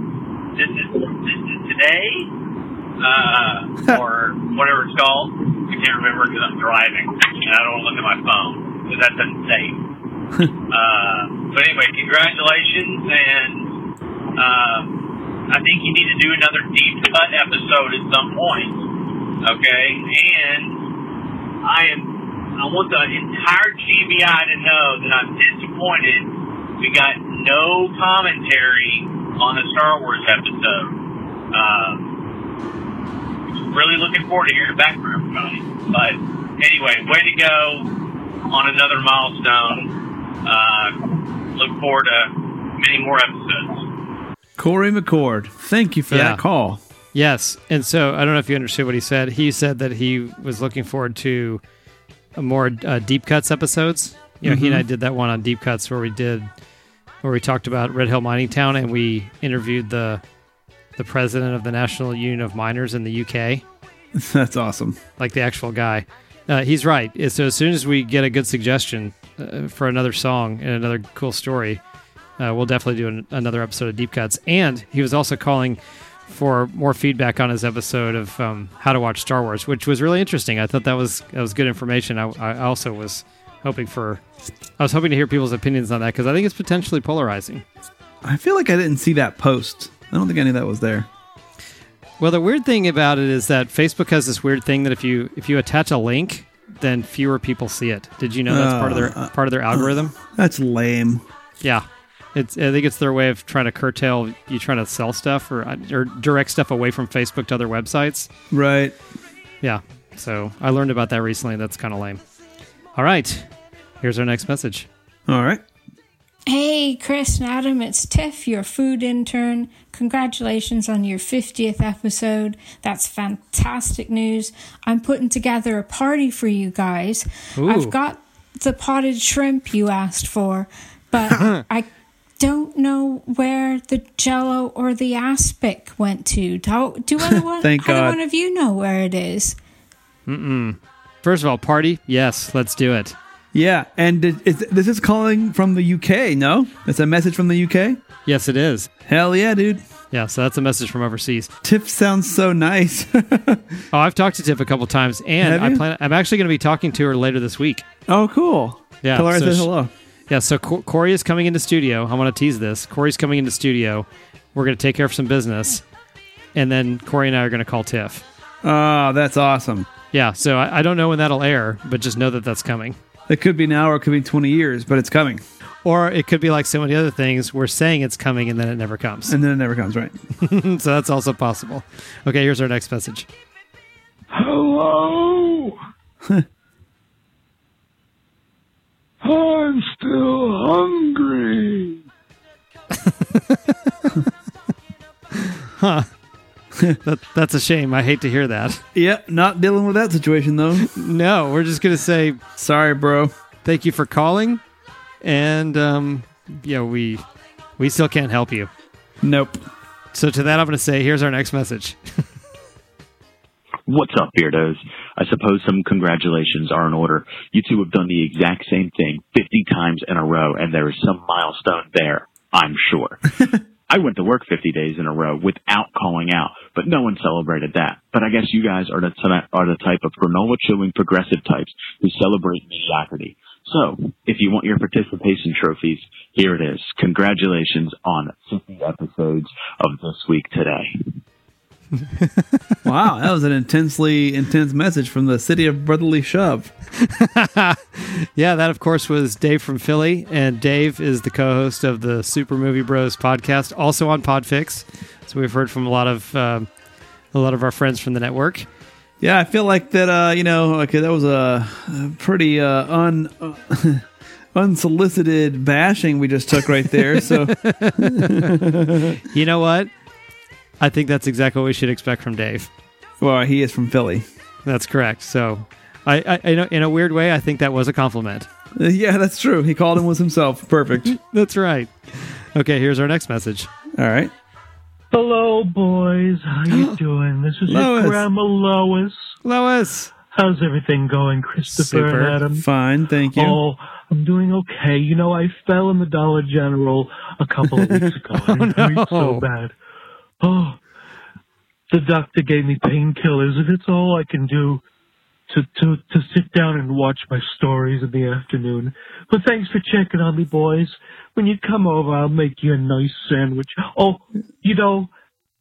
This Is This Is Today, uh, or whatever it's called. I can't remember because I'm driving and I don't want to look at my phone because that's unsafe. uh, but anyway, congratulations, and um, I think you need to do another deep cut episode at some point. Okay, and I am. I want the entire GBI to know that I'm disappointed. We got no commentary on the Star Wars episode. Um, really looking forward to hearing back from everybody. But anyway, way to go on another milestone. Uh, look forward to many more episodes. Corey McCord, thank you for Yeah. that call. Yes. And so I don't know if you understood what he said. He said that he was looking forward to a more uh, deep cuts episodes. You know, he and I Mhm. did that one on deep cuts where we did where we talked about Red Hill Mining Town and we interviewed the the president of the National Union of Miners in the UK, That's awesome. like the actual guy. Uh, he's right. So as soon as we get a good suggestion uh, for another song and another cool story, uh, we'll definitely do an, another episode of Deep Cuts. And he was also calling for more feedback on his episode of um, how to watch Star Wars, which was really interesting. I thought that was that was good information. I, I also was hoping for, I was hoping to hear people's opinions on that because I think it's potentially polarizing. I feel like I didn't see that post. I don't think I knew that was there. Well, the weird thing about it is that Facebook has this weird thing that if you if you attach a link, then fewer people see it. Did you know that's part of their Uh, part of their algorithm? That's lame. Yeah, it's. I think it's their way of trying to curtail you trying to sell stuff or uh, or direct stuff away from Facebook to other websites. Right. Yeah. So I learned about that recently. That's kind of lame. All right, here's our next message. All right. Hey, Chris and Adam, it's Tiff, your food intern. Congratulations on your 50th episode. That's fantastic news. I'm putting together a party for you guys. Ooh. I've got the potted shrimp you asked for, but I don't know where the jello or the aspic went to. Do, do anyone, Thank either God. one of you know where it is? Mm-mm. First of all, party. Yes, let's do it. Yeah, and it- it's, this is calling from the UK. No, it's a message from the UK. Yes, it is. Hell yeah, dude. Yeah, so that's a message from overseas. Tiff sounds so nice. oh, I've talked to Tiff a couple times, and Have I plan. I'm actually going to be talking to her later this week. Oh, cool. Yeah, Tell her I so said she- hello. Yeah, so Co- Corey is coming into studio. I want to tease this. Corey's coming into studio We're going to take care of some business, and then Corey and I are going to call Tiff. Oh, that's awesome. Yeah, so I, I don't know when that'll air, but just know that that's coming. It could be now or it could be 20 years, but it's coming. Or it could be like so many other things. We're saying it's coming and then it never comes. And then it never comes, right? so that's also possible. Okay, here's our next message. Hello. I'm still hungry. Huh. that, that's a shame. I hate to hear that. Yep, not dealing with that situation though. no, we're just gonna say sorry, bro. Thank you for calling, and um, yeah, we we still can't help you. Nope. So to that, I'm gonna say, here's our next message. What's up, Beardos? I suppose some congratulations are in order. You two have done the exact same thing 50 times in a row, and there is some milestone there, I'm sure. I went to work 50 days in a row without calling out, but no one celebrated that. But I guess you guys are the, ty- are the type of granola chewing progressive types who celebrate mediocrity. So, if you want your participation trophies, here it is. Congratulations on 50 episodes of This Week Today. wow, that was an intensely intense message from the city of brotherly shove. yeah, that of course was Dave from Philly, and Dave is the co-host of the Super Movie Bros podcast, also on Podfix. So we've heard from a lot of um, a lot of our friends from the network. Yeah, I feel like that. Uh, you know, okay, that was a, a pretty uh, un. Uh, unsolicited bashing we just took right there so you know what I think that's exactly what we should expect from Dave. Well, he is from Philly. That's correct. So, I, I in, a, in a weird way, I think that was a compliment. Yeah, that's true. He called him was himself. Perfect. that's right. Okay, here's our next message. All right. Hello, boys. How you doing? This is Lois. your grandma Lois. Lois. How's everything going, Christopher Super. and Adam? Fine, thank you. Oh, I'm doing okay. You know, I fell in the Dollar General a couple of weeks ago. and it hurt so no. bad. Oh, the doctor gave me painkillers, and it's all I can do to, to, to sit down and watch my stories in the afternoon. But thanks for checking on me, boys. When you come over, I'll make you a nice sandwich. Oh, you know,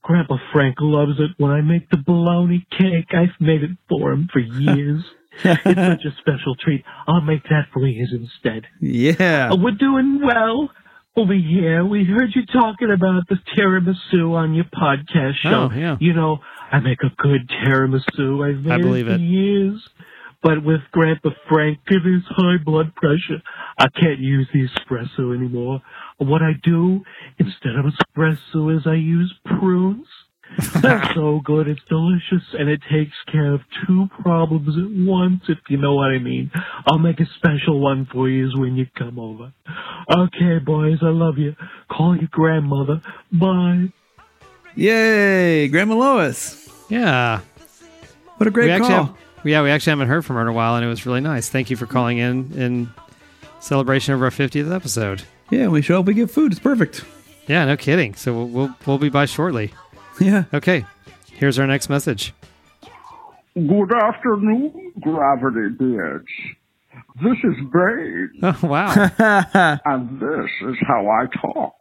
Grandpa Frank loves it when I make the bologna cake. I've made it for him for years. it's such a special treat. I'll make that for you instead. Yeah. Uh, we're doing well over here. We heard you talking about the tiramisu on your podcast oh, show. Oh, yeah. You know, I make a good tiramisu. I've made I believe it for it. years. But with Grandpa Frank and his high blood pressure, I can't use the espresso anymore. What I do instead of espresso is I use prunes. They're so good, it's delicious, and it takes care of two problems at once, if you know what I mean. I'll make a special one for you when you come over. Okay, boys, I love you. Call your grandmother. Bye. Yay, Grandma Lois. Yeah. What a great we actually call. have- yeah, we actually haven't heard from her in a while, and it was really nice. Thank you for calling in in celebration of our 50th episode. Yeah, we show up, we get food. It's perfect. Yeah, no kidding. So we'll we'll, we'll be by shortly. Yeah. Okay. Here's our next message. Good afternoon, Gravity Bitch. This is Bane. Oh wow. and this is how I talk.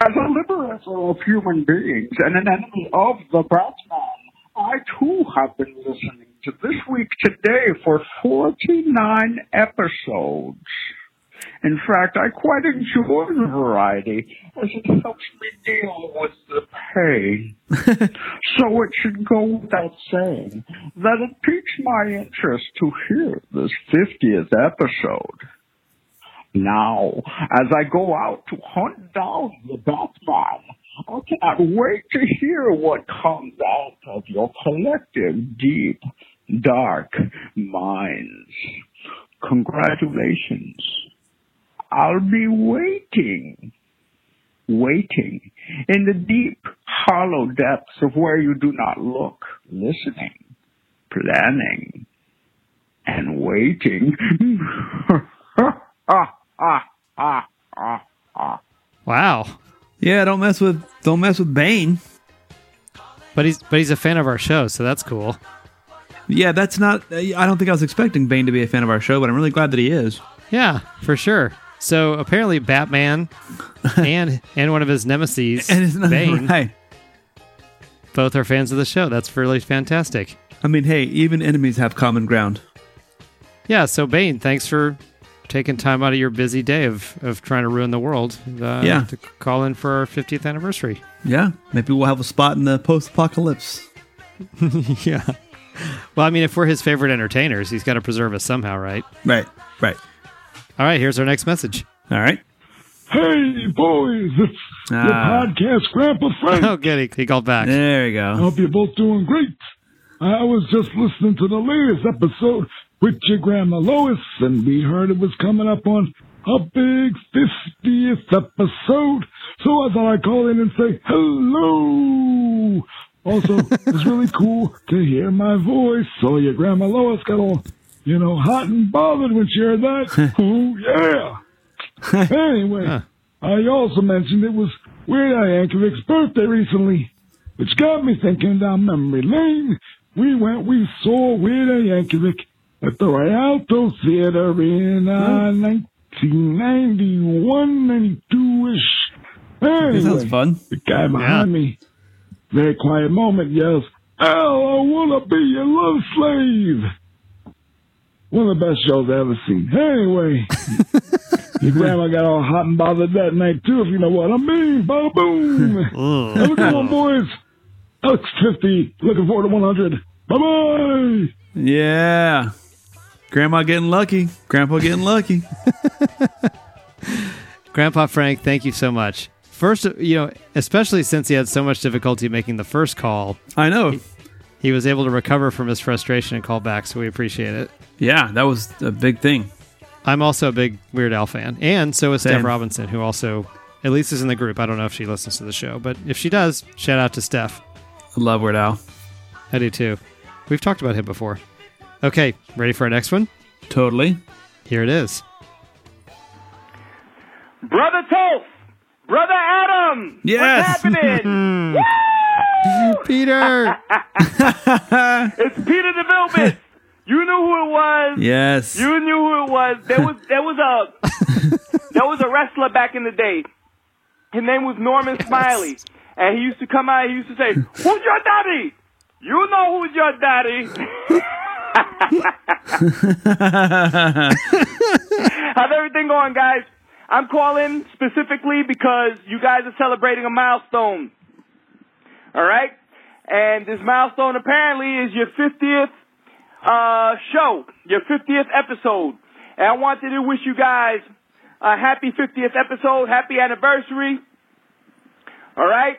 As a liberator of human beings and an enemy of the Batman, I too have been listening to This Week Today for 49 episodes. In fact, I quite enjoy the variety as it helps me deal with the pain. so it should go without saying that it piques my interest to hear this 50th episode. Now, as I go out to hunt down the Batman, I cannot wait to hear what comes out of your collective deep, dark minds. Congratulations. I'll be waiting, waiting in the deep, hollow depths of where you do not look, listening, planning, and waiting. Wow. Yeah, don't mess with don't mess with Bane. But he's but he's a fan of our show, so that's cool. Yeah, that's not. I don't think I was expecting Bane to be a fan of our show, but I'm really glad that he is. Yeah, for sure. So apparently, Batman and and one of his nemesis, Bane, right. both are fans of the show. That's really fantastic. I mean, hey, even enemies have common ground. Yeah. So Bane, thanks for taking time out of your busy day of of trying to ruin the world. Uh, Yeah. To call in for our 50th anniversary. Yeah, maybe we'll have a spot in the post-apocalypse. yeah. Well, I mean, if we're his favorite entertainers, he's got to preserve us somehow, right? Right. Right. All right. Here's our next message. All right. Hey, boys, it's your Ah. podcast, Grandpa Frank. Oh, good. He, he called back. There you I go. hope you're both doing great. I was just listening to the latest episode with your grandma Lois, and we heard it was coming up on a big 50th episode. So I thought I'd call in and say hello. Also, it's really cool to hear my voice. So your grandma Lois got all, you know, hot and bothered when she heard that. oh, yeah. anyway, I also mentioned it was Weird Al Yankovic's birthday recently, which got me thinking down memory lane. We went, we saw Weird Al Yankovic at the Rialto Theater in uh, 1991, 92-ish. Anyway, sounds fun. The guy behind me, very quiet moment, yells, Al, I want to be your love slave. One of the best shows I've ever seen. Anyway, your grandma got all hot and bothered that night too, if you know what I mean. Bada boom. Have a good one, boys. Alex 50, looking forward to 100. Bye bye. Yeah. Grandma getting lucky. Grandpa getting lucky. Grandpa Frank, thank you so much. First, you know, especially since he had so much difficulty making the first call. I know. He, he was able to recover from his frustration and call back, so we appreciate it. Yeah, that was a big thing. I'm also a big Weird Al fan, and so is Steph Robinson, who also, at least, is in the group. I don't know if she listens to the show, but if she does, shout out to Steph. I love Weird Al. I do too. We've talked about him before. Okay, ready for our next one? Totally. Here it is. Brother Toph! Brother Adam! Yes. What's happening? Peter! it's Peter DeVilbiss! You knew who it was. Yes. You knew who it was. There was there was a there was a wrestler back in the day. His name was Norman Smiley. And he used to come out, he used to say, Who's your daddy? You know who's your daddy. How's everything going, guys? I'm calling specifically because you guys are celebrating a milestone. All right? And this milestone apparently is your 50th uh, show, your 50th episode. And I wanted to wish you guys a happy 50th episode, happy anniversary. All right?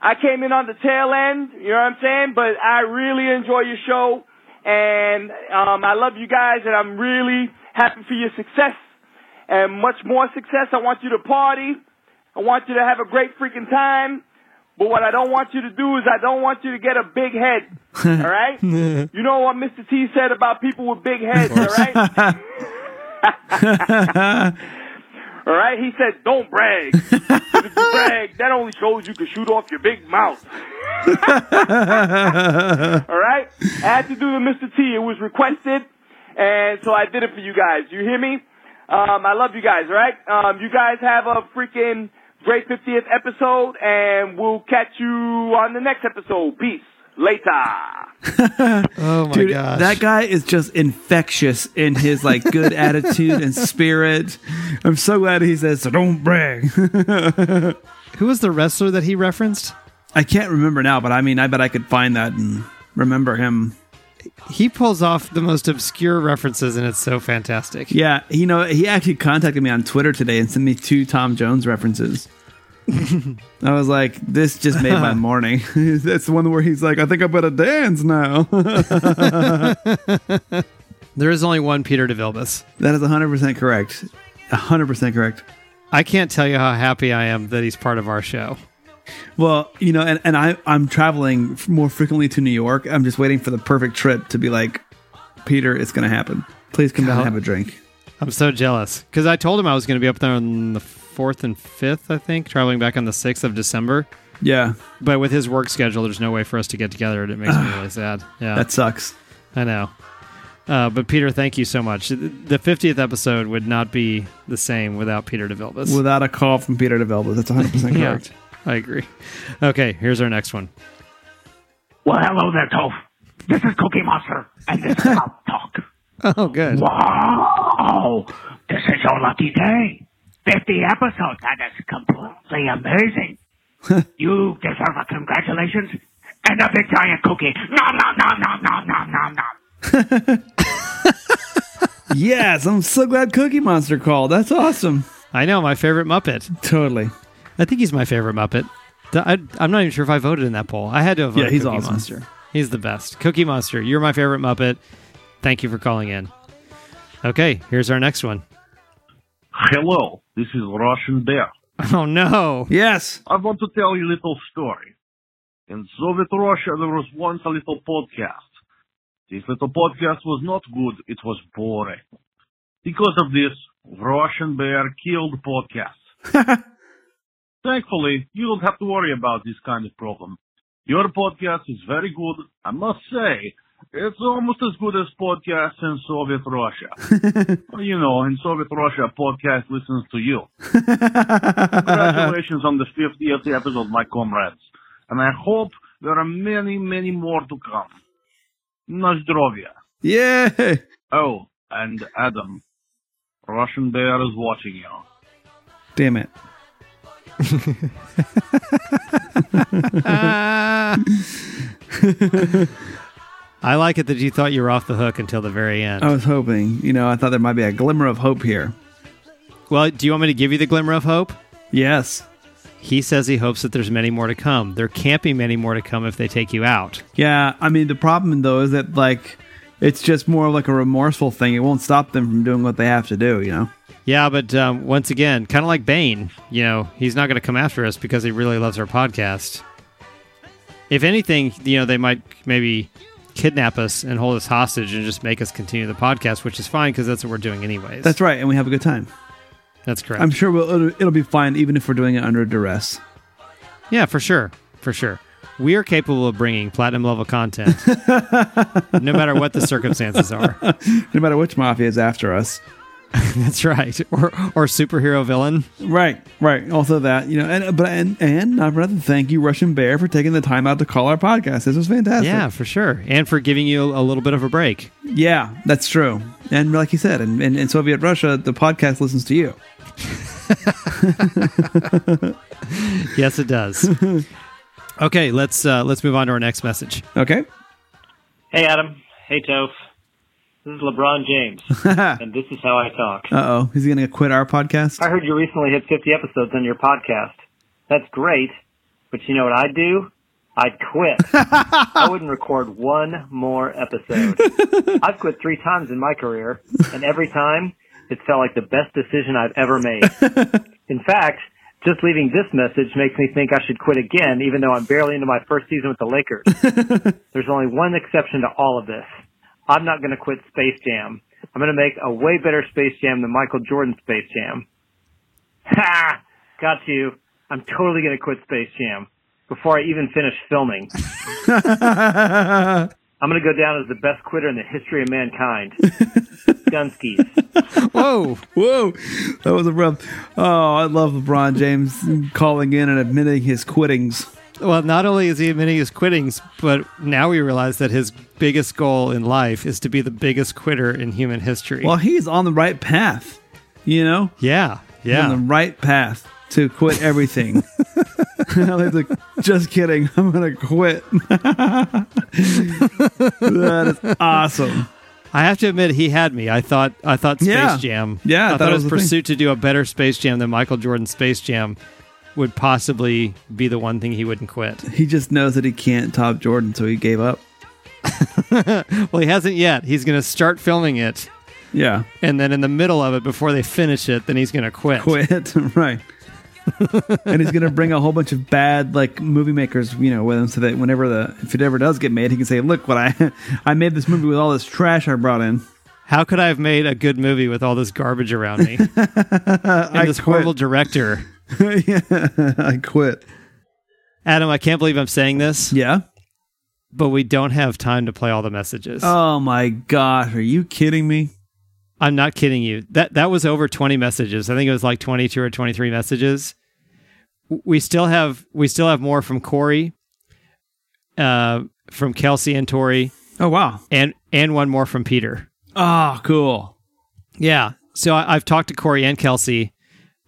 I came in on the tail end, you know what I'm saying? But I really enjoy your show. And um, I love you guys, and I'm really happy for your success and much more success. I want you to party. I want you to have a great freaking time. But what I don't want you to do is I don't want you to get a big head. All right? you know what Mr. T said about people with big heads, all right? all right? He said, don't brag. if you brag, that only shows you can shoot off your big mouth. all right? I had to do the Mr. T. It was requested, and so I did it for you guys. You hear me? Um, I love you guys, all right? Um, you guys have a freaking great 50th episode, and we'll catch you on the next episode. Peace. Later. Oh my Dude, gosh. that guy is just infectious in his like good attitude and spirit. I'm so glad he says, "So don't brag." Who was the wrestler that he referenced? I can't remember now, but I mean, I bet I could find that and remember him. He pulls off the most obscure references, and it's so fantastic. Yeah, you know, he actually contacted me on Twitter today and sent me two Tom Jones references. I was like, this just made my morning. That's the one where he's like, I think I better dance now. There is only one Peter DeVilbiss. that is 100% correct. 100% correct. I can't tell you how happy I am that he's part of our show. Well, you know, and, and I, I'm traveling more frequently to New York. I'm just waiting for the perfect trip to be like, Peter, it's going to happen. Please come down and have a drink. I'm so jealous because I told him I was going to be up there on the fourth and fifth, I think, traveling back on the sixth of December. Yeah. But with his work schedule, there's no way for us to get together, and it makes me really sad. Yeah, That sucks. I know. Uh, but Peter, thank you so much. The 50th episode would not be the same without Peter DeVilbiss. Without a call from Peter DeVilbiss. That's 100% Yeah, correct. I agree. Okay, here's our next one. Well, hello there, Toph. This is Cookie Monster, and this is how I talk. Oh, good. Wow! This is your lucky day. 50 episodes. That is completely amazing. you deserve a congratulations and a big giant cookie. Nom, nom, nom, nom, nom, nom, nom, nom. yes, I'm so glad Cookie Monster called. That's awesome. I know, my favorite Muppet. Totally. I think he's my favorite Muppet. Th- I, am not even sure if I voted in that poll. I had to have voted Yeah, he's Cookie awesome. Monster. He's the best. Cookie Monster, you're my favorite Muppet. Thank you for calling in. Okay, here's our next one. Hello, this is Russian Bear. Oh no. Yes. I want to tell you a little story. In Soviet Russia, there was once a little podcast. This little podcast was not good, it was boring. Because of this, Russian Bear killed podcasts. Thankfully, you don't have to worry about this kind of problem. Your podcast is very good. I must say, it's almost as good as podcasts in Soviet Russia. you know, in Soviet Russia, podcast listens to you. Congratulations on the 50th episode, my comrades. And I hope there are many, many more to come. Na zdrowie. Yeah. Oh, and Adam, Russian Bear is watching you. Damn it. I like it that you thought you were off the hook until the very end. I was hoping. You know, I thought there might be a glimmer of hope here. Well, do you want me to give you the glimmer of hope? Yes. He says he hopes that there's many more to come. There can't be many more to come if they take you out. Yeah, I mean, the problem though is that like it's just more like a remorseful thing. It won't stop them from doing what they have to do. You know. Yeah, but um, once again, kind of like Bane, you know, he's not going to come after us because he really loves our podcast. If anything, you know, they might maybe kidnap us and hold us hostage and just make us continue the podcast, which is fine because that's what we're doing anyways. That's right, and we have a good time. That's correct. I'm sure we'll, it'll, it'll be fine, even if we're doing it under duress. Yeah, for sure. For sure. We are capable of bringing platinum level content no matter what the circumstances are. no matter which mafia is after us. That's right. Or or superhero villain. Right, right. Also that, you know, and but and and I'd rather thank you, Russian Bear, for taking the time out to call our podcast. This was fantastic. Yeah, for sure. And for giving you a little bit of a break. Yeah, that's true. And like you said, in, in, in Soviet Russia, the podcast listens to you. yes, it does. okay, let's uh, let's move on to our next message. Okay. Hey, Adam. Hey, Toph. This is LeBron James, and this is how I talk. Uh oh, is he going to quit our podcast? I heard you recently hit 50 episodes on your podcast. That's great, but you know what I'd do? I'd quit. I wouldn't record one more episode. I've quit three times in my career, and every time it felt like the best decision I've ever made. In fact, just leaving this message makes me think I should quit again, even though I'm barely into my first season with the Lakers. There's only one exception to all of this. I'm not going to quit Space Jam. I'm going to make a way better Space Jam than Michael Jordan's Space Jam. Ha! Got you. I'm totally going to quit Space Jam before I even finish filming. I'm going to go down as the best quitter in the history of mankind. Gunskis. Whoa, whoa, that was a rough. Oh, I love LeBron James calling in and admitting his quittings. Well, not only is he admitting his quittings, but now we realize that his biggest goal in life is to be the biggest quitter in human history. Well, he's on the right path. You know? Yeah, He's yeah. on the right path to quit everything. like, just kidding. I'm gonna quit. that is awesome. I have to admit, he had me. I thought, I thought Space Yeah. Jam. Yeah, I thought it his was thing. pursuit to do a better Space Jam than Michael Jordan's Space Jam would possibly be the one thing he wouldn't quit. He just knows that he can't top Jordan, so he gave up. well, he hasn't yet. He's going to start filming it. Yeah. And then in the middle of it, before they finish it, then he's going to quit. Quit, right? and he's gonna bring a whole bunch of bad like movie makers, you know, with him, so that whenever the if it ever does get made, he can say, "Look, what I I made this movie with all this trash I brought in." How could I have made a good movie with all this garbage around me? and this quit. horrible director. yeah, I quit. Adam, I can't believe I'm saying this. Yeah. but we don't have time to play all the messages. Oh my gosh, are you kidding me? I'm not kidding you. That that was over 20 messages. I think it was like 22 or 23 messages. We still have we still have more from Corey, uh, from Kelsey and Tori. Oh wow, and and one more from Peter. Oh, cool. Yeah. So I, I've talked to Corey and Kelsey,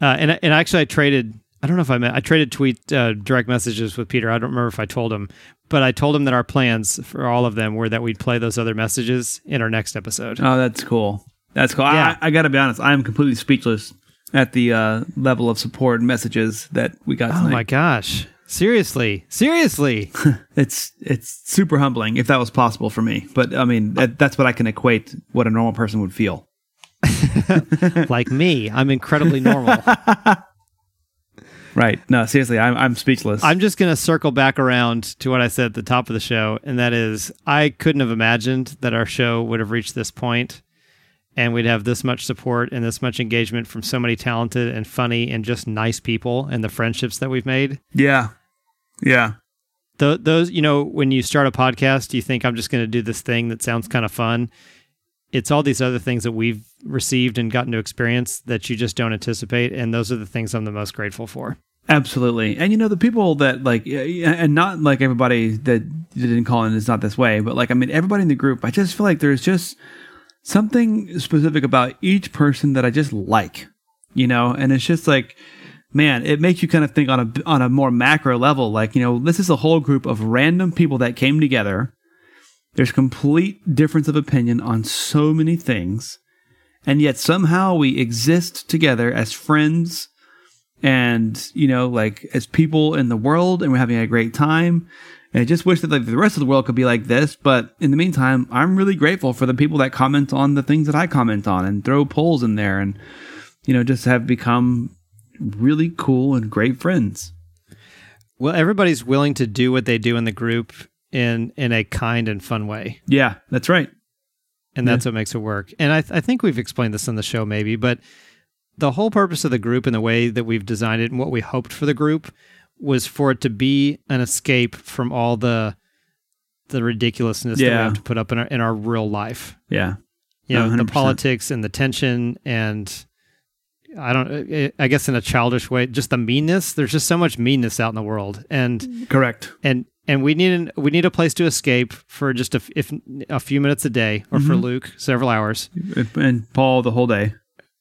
uh, and and actually I traded. I don't know if I meant I traded tweet uh, direct messages with Peter. I don't remember if I told him, but I told him that our plans for all of them were that we'd play those other messages in our next episode. Oh, that's cool. That's cool. Yeah. I, I got to be honest. I am completely speechless at the uh, level of support and messages that we got. Oh my gosh! Seriously, seriously. it's it's super humbling if that was possible for me. But I mean, that, that's what I can equate what a normal person would feel. like me, I'm incredibly normal. Right. No, seriously, I'm I'm speechless. I'm just going to circle back around to what I said at the top of the show, and that is I couldn't have imagined that our show would have reached this point and we'd have this much support and this much engagement from so many talented and funny and just nice people and the friendships that we've made. Yeah. Yeah. Th- those, you know, when you start a podcast, you think I'm just going to do this thing that sounds kind of fun. It's all these other things that we've received and gotten to experience that you just don't anticipate. And those are the things I'm the most grateful for. Absolutely. And you know, the people that like, and not like everybody that didn't call in is not this way, but like, I mean, everybody in the group, I just feel like there's just something specific about each person that I just like, you know, and it's just like, man, it makes you kind of think on a, on a more macro level. Like, you know, this is a whole group of random people that came together. There's complete difference of opinion on so many things. And yet somehow we exist together as friends and you know like as people in the world and we're having a great time and i just wish that like the rest of the world could be like this but in the meantime i'm really grateful for the people that comment on the things that i comment on and throw polls in there and you know just have become really cool and great friends Well, everybody's willing to do what they do in the group in in a kind and fun way. yeah that's right and that's what makes it work. And I, I think we've explained this on the show, maybe, but the whole purpose of the group and the way that we've designed it and what we hoped for the group was for it to be an escape from all the the ridiculousness that we have to put up in our in our real life. yeah You know, the 100%. politics and the tension and I don't I guess in a childish way, just the meanness. There's just so much meanness out in the world. And correct and and we need an, we need a place to escape for just a, if a few minutes a day, or for Mhm. Luke several hours, and paul the whole day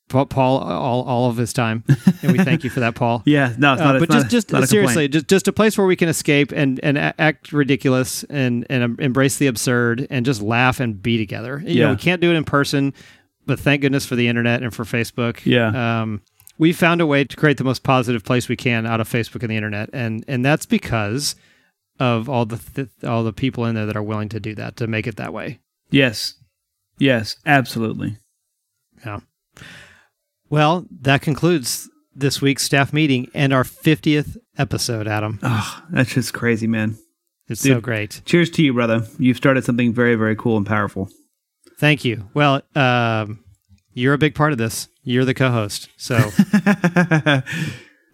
Paul, all, all of his time, and we thank you for that, Paul. yeah no it's not, Uh, but just just a seriously, just just a place where we can escape and and act ridiculous and and embrace the absurd and just laugh and be together. You know, Yeah. we can't do it in person, but thank goodness for the internet and for Facebook. Yeah. Um, we found a way to create the most positive place we can out of Facebook and the internet, and and that's because of all the th- all the people in there that are willing to do that to make it that way. yes yes absolutely Yeah. Well, that concludes this week's staff meeting and our 50th episode, Adam. oh that's just crazy man It's Dude, so great. cheers to you brother you've started something very very cool and powerful Thank you. Well, um, you're a big part of this. You're the co-host, so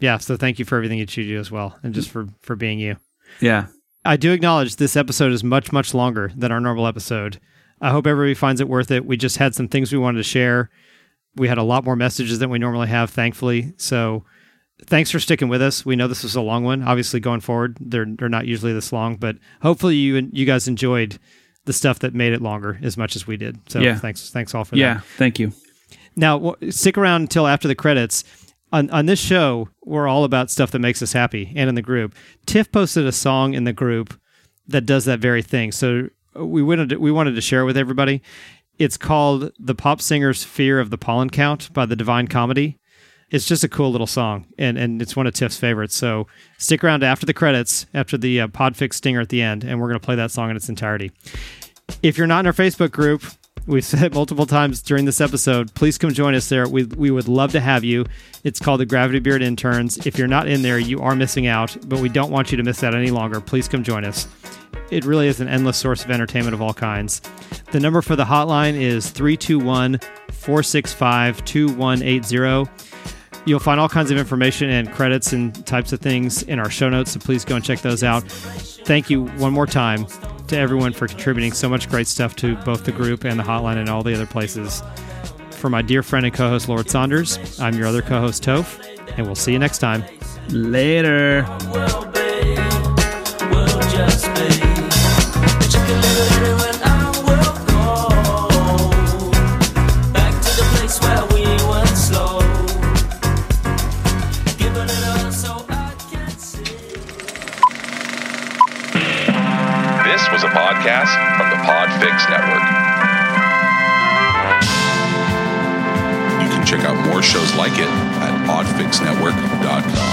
yeah. So thank you for everything that you do as well, and just for for being you. Yeah I do acknowledge this episode is much much longer than our normal episode. I hope everybody finds it worth it. We just had some things we wanted to share. We had a lot more messages than we normally have, thankfully. So thanks for sticking with us. We know this was a long one. Obviously, going forward, they're they're not usually this long, but hopefully you you guys enjoyed the stuff that made it longer as much as we did. So Yeah. thanks thanks all for yeah that. Yeah, thank you Now w- stick around until after the credits. On on this show, we're all about stuff that makes us happy, and in the group, Tiff posted a song in the group that does that very thing. So uh, we wanted to, we wanted to share it with everybody. It's called "The Pop Singer's Fear of the Pollen Count" by the Divine Comedy. It's just a cool little song, and and it's one of Tiff's favorites. So stick around after the credits, after the uh, Podfix stinger at the end, and we're going to play that song in its entirety. If you're not in our Facebook group, we've said multiple times during this episode, please come join us there. We, we would love to have you. It's called the Gravity Beard Interns. If you're not in there, you are missing out, but we don't want you to miss out any longer. Please come join us. It really is an endless source of entertainment of all kinds. The number for the hotline is 321 465 2180. You'll find all kinds of information and credits and types of things in our show notes, so please go and check those out. Thank you one more time to to everyone for contributing so much great stuff to both the group and the hotline and all the other places. For my dear friend and co host, Lord Saunders, I'm your other co host, Toph, and we'll see you next time. Later. Shows like it at podfixnetwork.com.